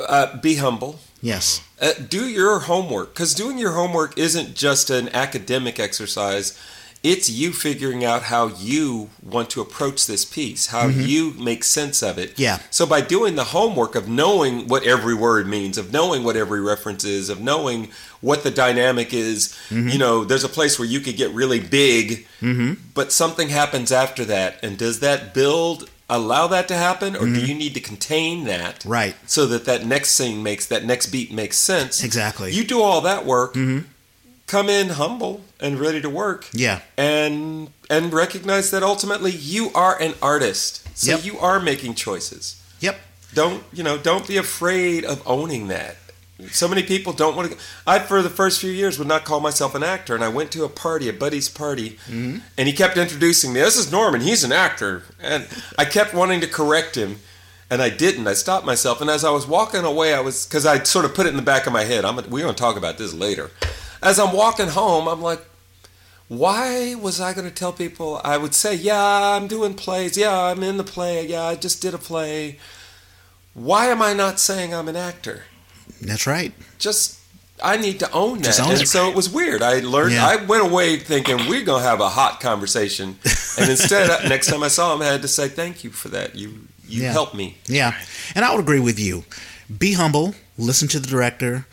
uh, be humble. yes, Uh, do your homework because doing your homework isn't just an academic exercise. It's you figuring out how you want to approach this piece, how you make sense of it. Mm-hmm. Yeah. So by doing the homework of knowing what every word means, of knowing what every reference is, of knowing what the dynamic is, Mm-hmm. you know, there's a place where you could get really big, but something happens after that, and does that build allow that to happen, or do you need to contain that? Mm-hmm. Right. So that that next scene makes that next beat makes sense. Exactly. You do all that work. Come in humble and ready to work. yeah, And and recognize that ultimately you are an artist. So Yep. you are making choices. yep, Don't you know? Don't be afraid of owning that. So many people don't want to. I for the first few years would not call myself an actor, and I went to a party, a buddy's party, mm-hmm. and he kept introducing me. This is Norman. He's an actor, and I kept wanting to correct him, and I didn't. I stopped myself, and as I was walking away, I was because I sort of put it in the back of my head. I'm. We're going to talk about this later. As I'm walking home, I'm like, why was I going to tell people? I would say, yeah, I'm doing plays. Yeah, I'm in the play. Yeah, I just did a play. Why am I not saying I'm an actor? that's right. Just I need to own that. Own and it. so it was weird. I learned. Yeah. I went away thinking we're gonna have a hot conversation, and instead, *laughs* next time I saw him, I had to say thank you for that. You you Yeah. helped me. Yeah, and I would agree with you. Be humble, listen to the director,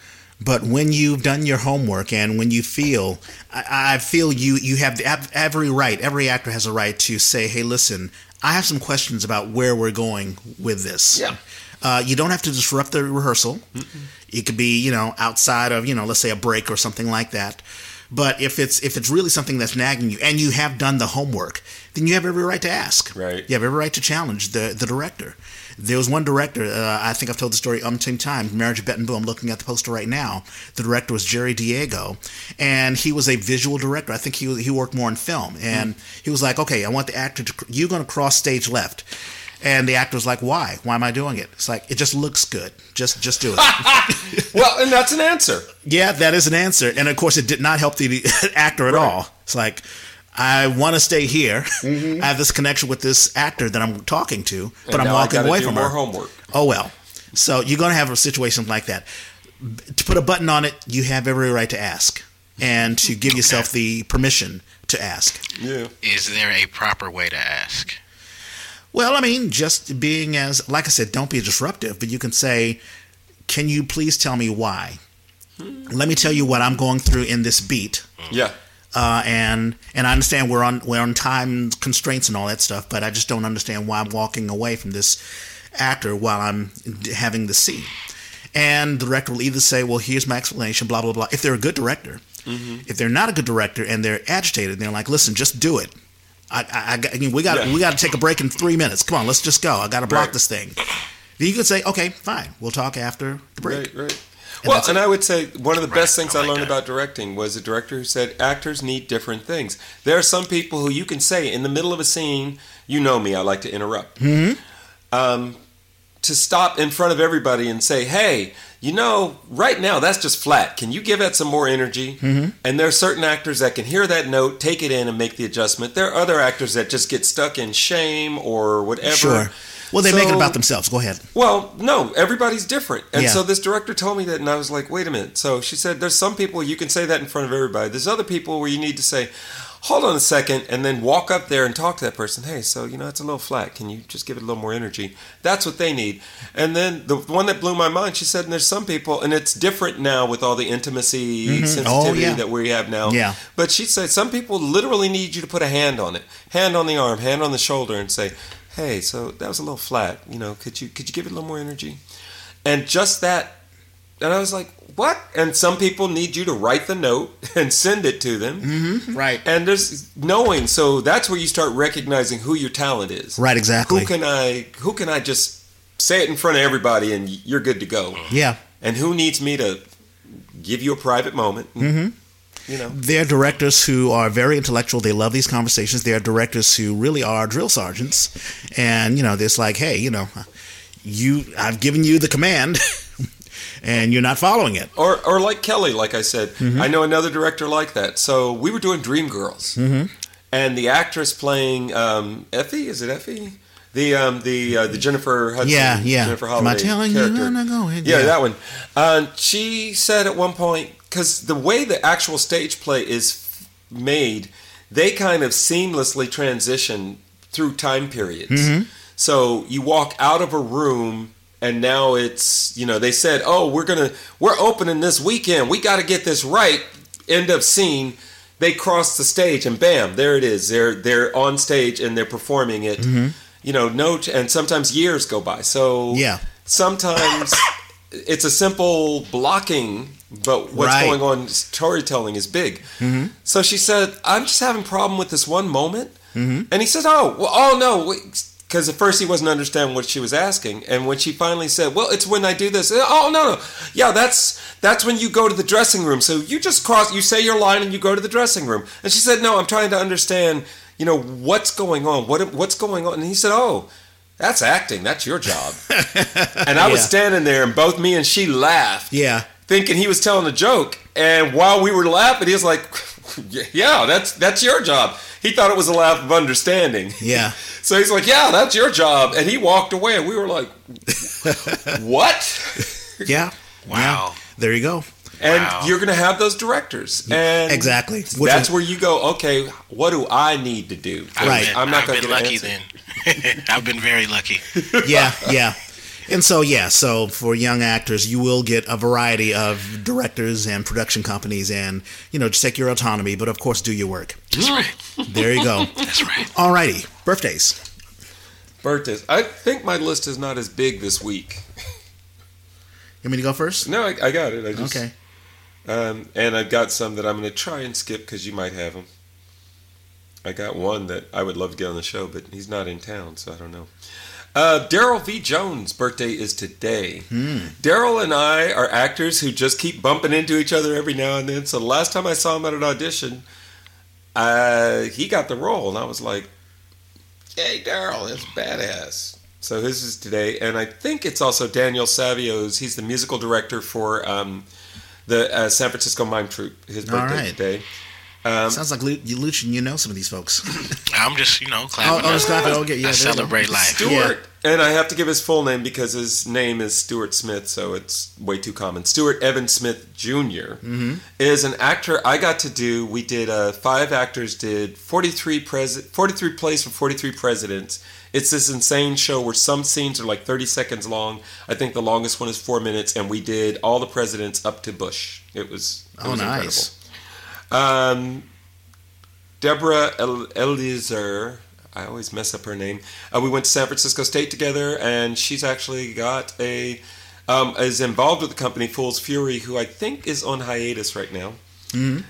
but when you've done your homework and when you feel, I, I feel you you have the, every right. Every actor has a right to say, "Hey, listen, I have some questions about where we're going with this." Yeah. Uh, you don't have to disrupt the rehearsal. It could be, you know, outside of, you know, let's say a break or something like that. But if it's if it's really something that's nagging you and you have done the homework, then you have every right to ask. Right. You have every right to challenge the the director. There was one director, uh, I think I've told the story umpteen times, Marriage of Bette and Boo. I'm looking at the poster right now. The director was Jerry Diego, and he was a visual director. I think he, he worked more in film. And he was like, okay, I want the actor to, you're going to cross stage left. And the actor was like, why? Why am I doing it? It's like, it just looks good. Just just do it. *laughs* Well, and that's an answer. yeah, that is an answer. And of course, it did not help the *laughs* actor at all. It's like, I want to stay here. Mm-hmm. I have this connection with this actor that I'm talking to, but And I'm walking away do from more her. homework. Oh well. So you're going to have a situation like that. To put a button on it, you have every right to ask and to give yourself the permission to ask. Yeah. Is there a proper way to ask? Well, I mean, just being as, like I said, don't be disruptive, but you can say, can you please tell me why? Hmm. Let me tell you what I'm going through in this beat. Yeah. Uh, and and I understand we're on we're on time constraints and all that stuff, but I just don't understand why I'm walking away from this actor while I'm having the scene. And the director will either say, "Well, here's my explanation," blah blah blah. If they're a good director, if they're not a good director and they're agitated, they're like, "Listen, just do it." I, I, I, I mean, we got Yeah. we got to take a break in three minutes. Come on, let's just go. I got to block Right. this thing. Then you could say, "Okay, fine, we'll talk after the break." Right, right. Well, and. I would say one of the best things I I, like learned that. about directing was a director who said actors need different things. There are some people who you can say in the middle of a scene, you know me, I like to interrupt. Mm-hmm. Um, to stop in front of everybody and say, hey, you know, right now that's just flat. Can you give that some more energy? Mm-hmm. And there are certain actors that can hear that note, take it in, and make the adjustment. There are other actors that just get stuck in shame or whatever. Sure. Well, they make it about themselves. Go ahead. well, no, everybody's different. And Yeah. so this director told me that, and I was like, wait a minute. So she said, there's some people you can say that in front of everybody. There's other people where you need to say, hold on a second, and then walk up there and talk to that person. Hey, so, you know, it's a little flat. Can you just give it a little more energy? That's what they need. And then the one that blew my mind, she said, and there's some people, and it's different now with all the intimacy, mm-hmm. oh, sensitivity Oh, yeah. that we have now. Yeah. But she said, some people literally need you to put a hand on it, hand on the arm, hand on the shoulder, and say, "Hey, so that was a little flat. You know, could you could you give it a little more energy?" And just that, and I was like, "What?" And some people need you to write the note *laughs* and send it to them, Mm-hmm. Right. and there's knowing. So that's where you start recognizing who your talent is. Right. Exactly. Who can I who can I just say it in front of everybody and you're good to go? yeah. And who needs me to give you a private moment? Mm-hmm. You know. They're directors who are very intellectual. They love these conversations. They're directors who really are drill sergeants, and you know, it's like, hey, you know, you, I've given you the command, *laughs* and you're not following it. Or, or like Kelley, like I said, Mm-hmm. I know another director like that. So we were doing Dreamgirls, mm-hmm. and the actress playing um, Effie, is it Effie? The um, the uh, the Jennifer Hudson, Yeah, yeah. Jennifer Am I Holliday telling you character. when to go ahead? Yeah, Yeah. that one. Uh, she said at one point because the way the actual stage play is f- made, they kind of seamlessly transition through time periods. Mm-hmm. So you walk out of a room and now it's you know they said oh we're gonna we're opening this weekend we got to get this right end of scene they cross the stage and bam there it is they're they're on stage and they're performing it you know no and sometimes years go by so Yeah. sometimes *coughs* it's a simple blocking but what's Right. going on storytelling is big. Mm-hmm. So she said i'm just having problem with this one moment. Mm-hmm. And he says, oh well, oh no because at first he wasn't understanding what she was asking. And when she finally said well it's when i do this oh no no. Yeah that's that's when you go to the dressing room. So you just cross you say your line and you go to the dressing room. And she said no i'm trying to understand you know what's going on. What what's going on? And he said oh that's acting. That's your job. *laughs* And i was standing there and both me and she laughed. Yeah. Thinking he was telling a joke. And while we were laughing, he was like, *laughs* "Yeah, that's that's your job." He thought it was a laugh of understanding. Yeah. *laughs* So he's like, "Yeah, that's your job," and he walked away. And we were like, *laughs* "What?" Yeah. Wow. Yeah. There you go. And Wow. you're going to have those directors, and Exactly. Which that's is- where you go. Okay, what do I need to do? Right. Been, I'm not going to get lucky an answer. then. I've been very lucky. yeah, yeah. And so, yeah, so for young actors, you will get a variety of directors and production companies, and you know, just take your autonomy, but of course, do your work. That's right. There you go. *laughs* That's right. Alrighty, birthdays. Birthdays. I think my list is not as big this week. You want me to go first? No, I, I got it. I just, Okay. Um, and I've got some that I'm going to try and skip because you might have them. I got one that I would love to get on the show, but he's not in town, so I don't know. Uh, Daryl V. Jones' birthday is today. Daryl and I are actors who just keep bumping into each other every now and then. So the last time I saw him at an audition, uh, he got the role, and I was like, "Hey, Daryl, that's badass." So his is today, and I think it's also Daniel Savio's. He's the musical director for um, the uh, San Francisco Mime Troupe. His birthday right. today. Um, Sounds like Lu- you, Luchan, you know some of these folks. *laughs* I'm just, you know, oh, clapping. oh, Scott, okay, yeah, I there you go. celebrate life. Stuart, and I have to give his full name because his name is Stuart Smith, so it's way too common. Stuart Evan Smith junior is an actor I got to do. We did uh, five actors did 43 pres 43 plays for 43 presidents. It's this insane show where some scenes are like 30 seconds long. I think the longest one is four minutes, and we did all the presidents up to Bush. It was, it Oh, was nice. incredible. Um, Deborah El- Eliezer. I always mess up her name. Uh, we went to San Francisco State together, and she's actually got a um, is involved with the company Fool's Fury, who I think is on hiatus right now. Um,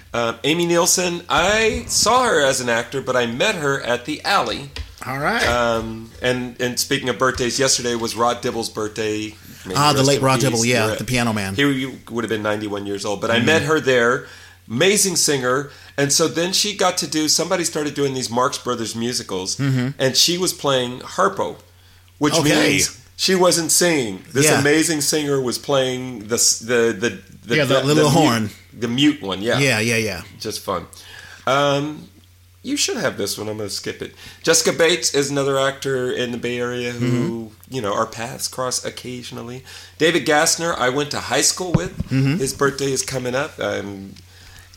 Amy Nielsen. I saw her as an actor, but I met her at the Alley All right. Um, and and speaking of birthdays, yesterday was Rod Dibble's birthday. Ah, the late Rod. Dibble, yeah, the piano man. He would have been 91 years old, but Mm-hmm. I met her there. Amazing singer. And so then she got to do, somebody started doing these Marx Brothers musicals, and she was playing harpo, which Mm-hmm. Okay. means she wasn't singing. This Yeah. amazing singer was playing the, the, the, the, Yeah, the little mute- horn. the mute one, yeah. yeah, yeah, yeah. Just fun. Um, you should have this one. I'm going to skip it. Jessica Bates is another actor in the Bay Area who, you know, our paths cross occasionally. David Gassner, I went to high school with. His birthday is coming up. Um,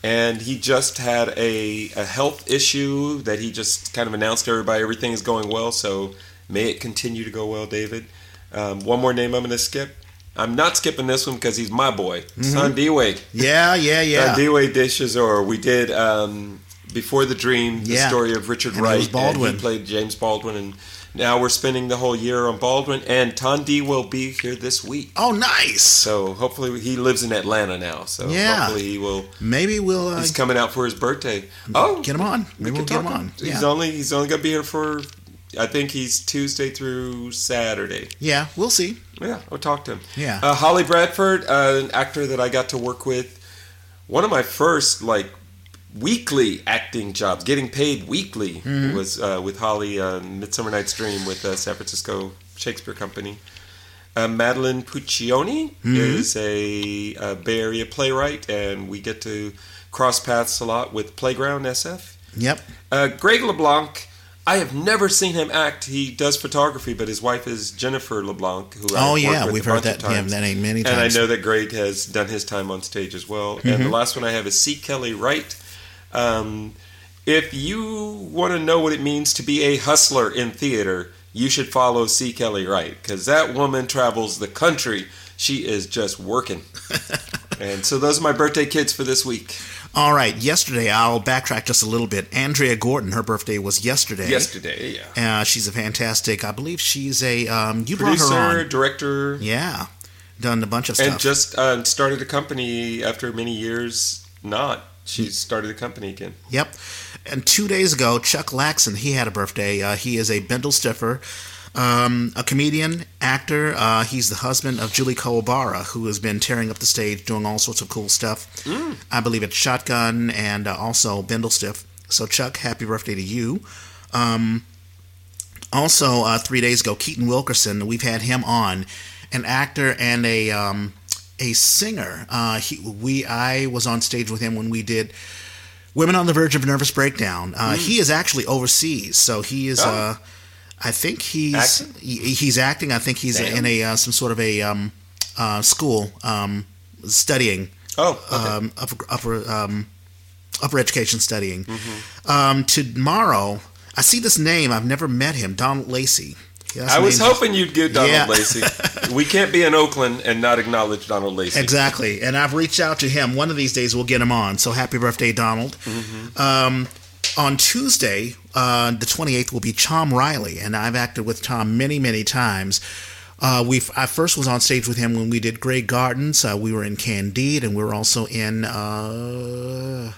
and he just had a, a health issue that he just kind of announced to everybody everything is going well. So may it continue to go well, David. Um, one more name I'm going to skip. I'm not skipping this one because he's my boy, Son Dewey. Yeah, yeah, yeah. Uh, Dewey Dishes, or we did um, Before the Dream, the Yeah. story of Richard And Wright. Baldwin. He played James Baldwin, and now we're spending the whole year on Baldwin. And Tondi will be here this week, oh, nice. so hopefully he lives in Atlanta now. So Yeah. hopefully he will. Maybe we'll uh, He's coming out for his birthday. Oh, get him on. Maybe we'll get him on. He's only he's only gonna be here for. I think he's Tuesday through Saturday. yeah, we'll see. Yeah, I'll talk to him. Yeah. Uh, Holly Bradford, uh, an actor that I got to work with. One of my first like weekly acting jobs, getting paid weekly, Mm-hmm. was uh, with Holly. Uh, Midsummer Night's Dream with uh, San Francisco Shakespeare Company. Uh, Madeline Puccioni Mm-hmm. is a, uh Bay Area playwright, and we get to cross paths a lot with Playground SF. Yep. Uh, Greg LeBlanc, I have never seen him act. He does photography, but his wife is Jennifer LeBlanc, who Oh yeah, we've a heard that times. that name many times. And I know that Greg has done his time on stage as well. And Mm-hmm. the last one I have is C. Kelly Wright. Um, if you want to know what it means to be a hustler in theater, you should follow C. Kelly Wright because that woman travels the country. She is just working. *laughs* and so those are my birthday kids for this week. All right. Yesterday, I'll backtrack just a little bit. Andrea Gordon, her birthday was yesterday. Yesterday, yeah. Uh, she's a fantastic. I believe she's a. Um, you brought her on. director, Yeah, done a bunch of stuff. and just uh, started a company after many years not. She started a company again. Yep. And two days ago, Chuck Laxon, he had a birthday. Uh, he is a Bindlestiffer, um, a comedian, actor. Uh, he's the husband of Julie Kuwabara, who has been tearing up the stage, doing all sorts of cool stuff. I believe it's Shotgun and uh, also Bindlestiff. So, Chuck, happy birthday to you. Um, also, uh, three days ago, Keaton Wilkerson, we've had him on, an actor and a um, a singer. Uh, he, we I was on stage with him when we did Women on the Verge of a Nervous Breakdown. Uh, He is actually overseas, so he is. Oh. Uh, I think he's Acting? he- he's acting. I think he's Damn. in a uh, some sort of a um, uh, school um, studying Oh, okay. um, upper upper um, upper education studying. Mm-hmm. Um, tomorrow, I see this name. I've never met him. Donald Lacey. Yeah, I was hoping you'd get Donald Yeah. Lacey. *laughs* we can't be in Oakland and not acknowledge Donald Lacey. Exactly. And I've reached out to him. One of these days we'll get him on. So happy birthday, Donald. Um, on Tuesday, uh, the 28th, will be Tom Riley. And I've acted with Tom many, many times. Uh, we I first was on stage with him when we did Grey Gardens. Uh, we were in Candide, and we were also in. Uh,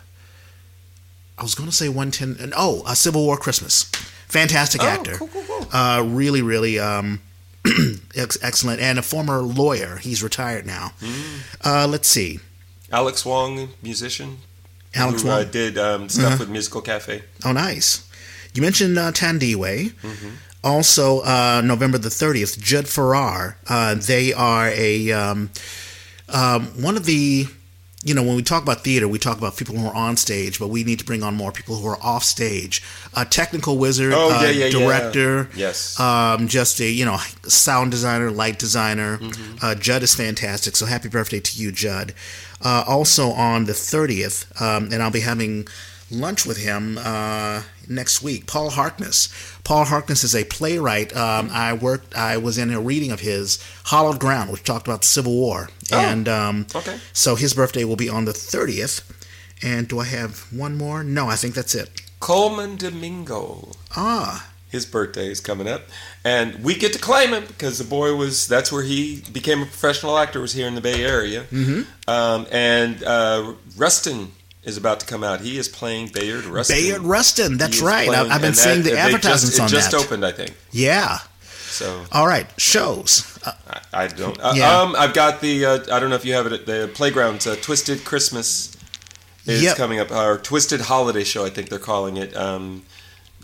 I was going to say 110. And, oh, a Civil War Christmas. Fantastic Oh, actor. cool, cool, cool. Uh, really, really um, *clears throat* excellent. And a former lawyer. He's retired now. Uh, let's see. Alex Wong, musician. Alex who, Wong. Uh, did um, stuff with Musical Cafe. Oh, nice. You mentioned uh, Tandiwe. Mm-hmm. Also, uh, November the 30th, Judd Farrar. Uh, they are a um, um, one of the. You know, when we talk about theater, we talk about people who are on stage, but we need to bring on more people who are off stage. A technical wizard, Oh, yeah, yeah, yeah. director, Yes. um, just a you know sound designer, light designer. Mm-hmm. Uh, Judd is fantastic. So happy birthday to you, Judd. Uh, also on the thirtieth, um, and I'll be having lunch with him uh, next week. Paul Harkness. Paul Harkness is a playwright. Um, I worked. I was in a reading of his Hollowed Ground, which talked about the Civil War, Oh, and um, okay. so his birthday will be on the thirtieth. And do I have one more? No, I think that's it. Colman Domingo. Ah, His birthday is coming up, and we get to claim him because the boy was. That's where he became a professional actor. Was here in the Bay Area, mm-hmm. um, and uh, Rustin is about to come out. He is playing Bayard Rustin. Bayard Rustin, that's right. playing- I've been seeing that- the advertisements just, on it just that. opened, I think. Yeah. So All right. Shows. Uh, I, I don't. Uh, Yeah. Um, I've got the. Uh, I don't know if you have it at the playgrounds. Uh, Twisted Christmas is Yep. coming up. Our Twisted Holiday Show, I think they're calling it. Um,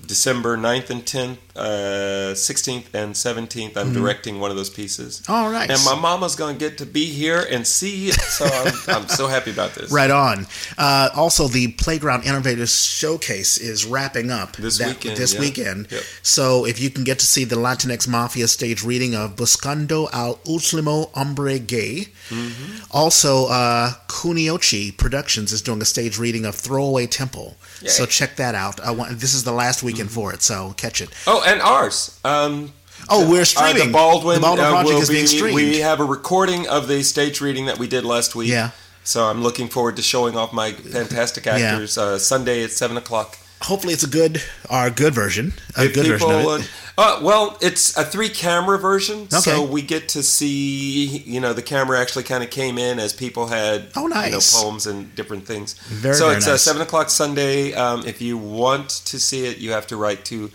December 9th and 10th, uh, 16th and 17th. I'm directing one of those pieces. all right. And my mama's going to get to be here and see it. So I'm, *laughs* I'm so happy about this. Right on. Uh, also, the Playground Innovators Showcase is wrapping up This that- weekend, This yeah. weekend. Yep. So, if you can get to see the Latinx Mafia stage reading of Buscando al Último Hombre Gay. Mm-hmm. Also, uh, Kunoichi Productions is doing a stage reading of Throwaway Temple. Yay. So check that out. I want, this is the last weekend Mm-hmm. for it, so catch it. Oh, and ours. Um, Oh, we're Uh, streaming. the Baldwin, The Baldwin uh, Project is being streamed. We have a recording of the stage reading that we did last week. Yeah. So I'm looking forward to showing off my fantastic actors uh, Sunday at seven o'clock. Hopefully, it's a good, or a good version, a If good version people, it. uh, uh, well, it's a three camera version, okay. so we get to see. You know, the camera actually kind of came in as people had Oh, you know, nice. poems and different things. Very, so very it's uh, nice. seven o'clock Sunday. Um, if you want to see it, you have to write to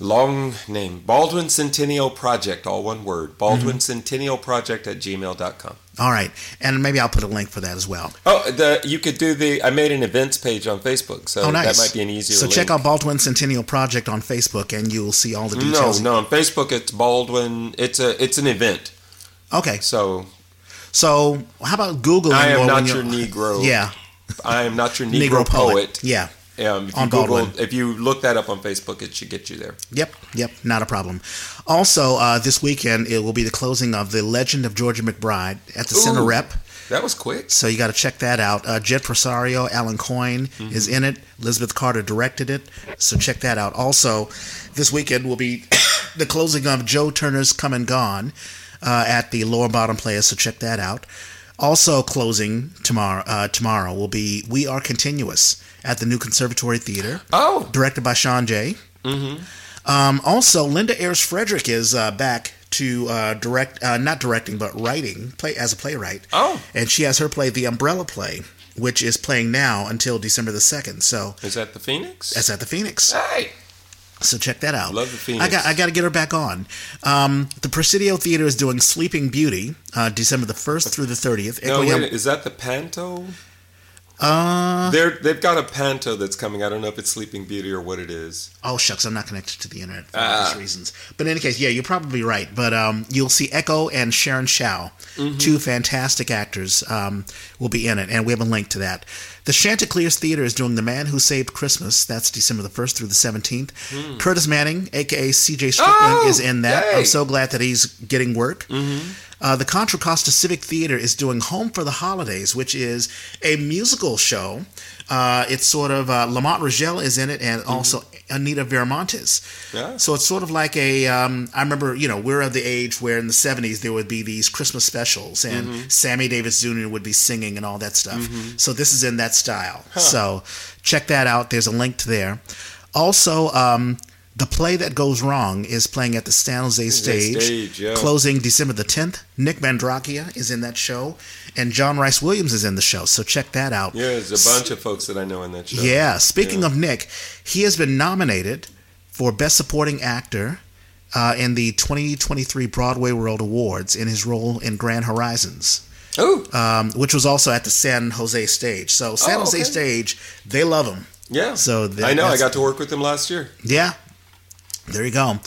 long name Baldwin Centennial Project, all one word. Baldwin Mm-hmm. Centennial Project at gmail.com. All right, and maybe I'll put a link for that as well. Oh, the you could do the. I made an events page on Facebook, so Oh, nice. that might be an easier. So link. check out Baldwin Centennial Project on Facebook, and you'll see all the No, details. no, on Facebook it's Baldwin. It's a it's an event. Okay, So so how about Google? I am not your Negro. Yeah, I am not your *laughs* Negro, Negro poet. poet. Yeah. Um, if you Google, Baldwin. if you look that up on Facebook, it should get you there. Yep. Yep. Not a problem. Also, uh, this weekend it will be the closing of the Legend of Georgia McBride at the Center Rep. That was quick. So you got to check that out. Uh, Jed Parsario, Alan Coyne Mm-hmm. is in it. Elizabeth Carter directed it. So check that out. Also, this weekend will be *coughs* the closing of Joe Turner's Come and Gone uh, at the Lower Bottom Playaz. So check that out. Also closing tomorrow. Uh, tomorrow will be We Are Continuous at the New Conservatory Theater, Oh, directed by Shawnj. Mm-hmm. Um, also, Linda Ayers Frederick is uh, back to uh, direct, uh, not directing, but writing play as a playwright oh, and she has her play the umbrella play which is playing now until december the 2nd so is that the Phoenix? that's at the phoenix Hey, so check that out Love the Phoenix. i got i got to get her back on um, the presidio theater is doing sleeping beauty uh, december the 1st through the 30th no, wait, is that the Panto? Uh, They're they've got a Panto that's coming. I don't know if it's Sleeping Beauty or what it is. oh shucks i'm not connected to the internet for Ah. obvious reasons but in any case yeah you're probably right but um, you'll see echo and sharon shao Mm-hmm. two fantastic actors um, will be in it and we have a link to that the chanticleers theater is doing the man who saved christmas that's december the 1st through the 17th curtis manning aka cj strickland. Oh, is in that yay. i'm so glad that he's getting work Mm-hmm. Uh, the Contra Costa Civic Theater is doing Home for the Holidays, which is a musical show. Uh, it's sort of uh, Lamont Rogel is in it, and also Anita Viramontes. Yeah. So it's sort of like a. Um, I remember, you know, we're of the age where in the '70s there would be these Christmas specials, and Sammy Davis Jr. would be singing and all that stuff. So this is in that style. So check that out. There's a link to there. Also, um, the play that goes wrong is playing at the San Jose stage, stage, yeah. closing December the 10th. Nick Mandracchia is in that show, and John Rice Williams is in the show. So check that out. Yeah, there's a bunch of folks that I know in that show. Yeah, speaking Yeah. of Nick, he has been nominated for Best Supporting Actor uh, in the 2023 Broadway World Awards in his role in Grand Horizons, Oh, um, which was also at the San Jose stage. So San Oh, Jose okay. stage, they love him. yeah. So I know. I got to work with him last year. Yeah. There you go.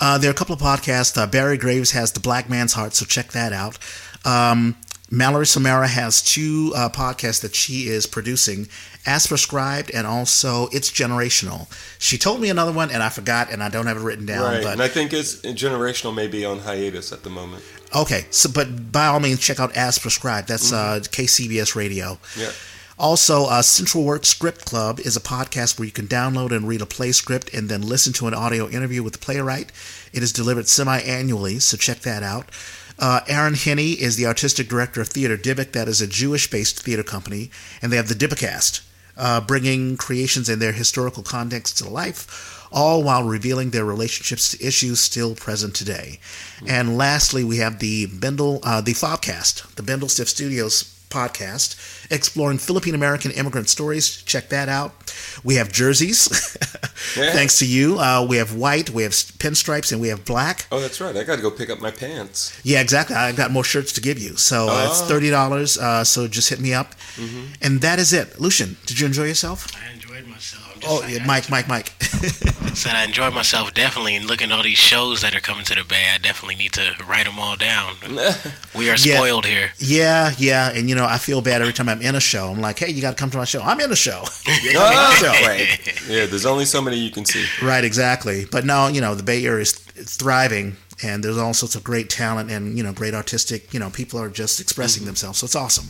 Uh, there are a couple of podcasts. Uh, Barry Graves has The Black Man's Heart, so check that out. Um, Mallory Samara has two uh, podcasts that she is producing As Prescribed and also It's Generational. She told me another one, and I forgot, and I don't have it written down. right. But and I think it's generational, maybe on hiatus at the moment. Okay, so but by all means, check out As Prescribed. That's uh, KCBS Radio. Yeah. Also, uh, Central Work Script Club is a podcast where you can download and read a play script and then listen to an audio interview with the playwright. It is delivered semi annually, so check that out. Uh, Aaron Henne is the artistic director of Theater Dybbuk. That is a Jewish based theater company, and they have the Dybbukcast, uh, bringing creations and their historical context to life, all while revealing their relationships to issues still present today. And lastly, we have the Bendel, uh, the Fobcast, the Bindlestiff Studios podcast exploring Philippine American immigrant stories. Check that out. We have jerseys, *laughs* Yeah. thanks to you. Uh, we have white, we have pinstripes, and we have black. Oh, that's right. I got to go pick up my pants. Yeah, exactly. I've got more shirts to give you. So uh, it's Oh. thirty dollars. Uh, so just hit me up, and that is it. Luchan, did you enjoy yourself? I enjoyed myself. I'm just Oh, yeah, I Mike, Mike, *laughs* Mike. said I enjoy myself definitely, and looking at all these shows that are coming to the Bay, I definitely need to write them all down. *laughs* We are Yeah. spoiled here. yeah, yeah, and you know I feel bad every time I'm in a show. I'm like, hey, you got to come to my show. I'm in a show. *laughs* Oh, show. right. Yeah, there's only so many you can see. Right, exactly. But now you know, the Bay Area is thriving, and there's all sorts of great talent and you know, great artistic. You know, people are just expressing mm-hmm. themselves, so it's awesome.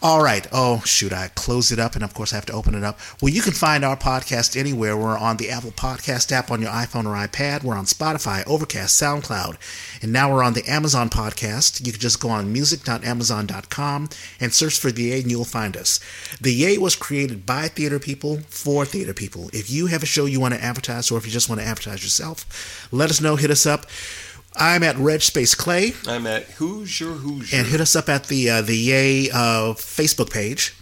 All right. Oh shoot, I closed it up, and of course I have to open it up. Well, you can find our podcast anywhere. We're on the Apple Podcast app on your iPhone or iPad. We're on Spotify, Overcast, SoundCloud, and now we're on the Amazon Podcast. You can just go on music.amazon.com and search for the Yay, and you'll find us. The Yay was created by theater people for theater people. If you have a show you want to advertise, or if you just want to advertise yourself, let us know. Hit us up. I'm at Red Space Clay, I'm at Hoosier Hoosier. and hit us up at the uh, the Yay uh, Facebook page.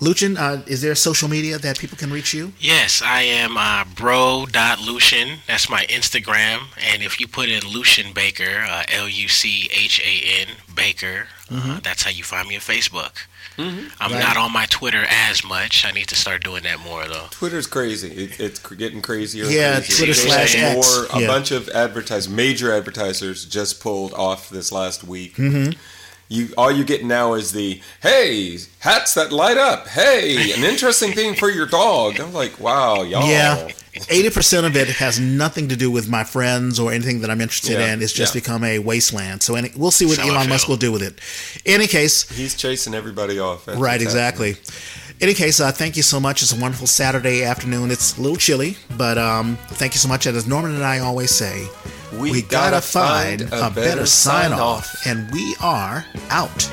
Luchan, uh, is there social media that people can reach you? Yes, I am uh, bro.luchan. That's my Instagram. And if you put in Luchan Baker, uh, L U C H A N Baker, uh, that's how you find me on Facebook. I'm Right. not on my Twitter as much. I need to start doing that more, though. Twitter's crazy. It, it's getting crazier. and Yeah, crazier. Twitter There's slash X, More, a bunch of advertisers, major advertisers, just pulled off this last week. Mm-hmm. You all you get now is the hey hats that light up. Hey, an interesting thing for your dog. I'm like, wow, y'all. Yeah. Eighty percent of it has nothing to do with my friends or anything that I'm interested Yeah, in. It's just yeah. become a wasteland. So any, we'll see what Elon Musk will do with it. Any case, He's chasing everybody off. That's right, happening. exactly. Any case, uh, thank you so much. It's a wonderful Saturday afternoon. It's a little chilly, but um, thank you so much. And as Norman and I always say, We we gotta gotta find a better better sign off. and we are out.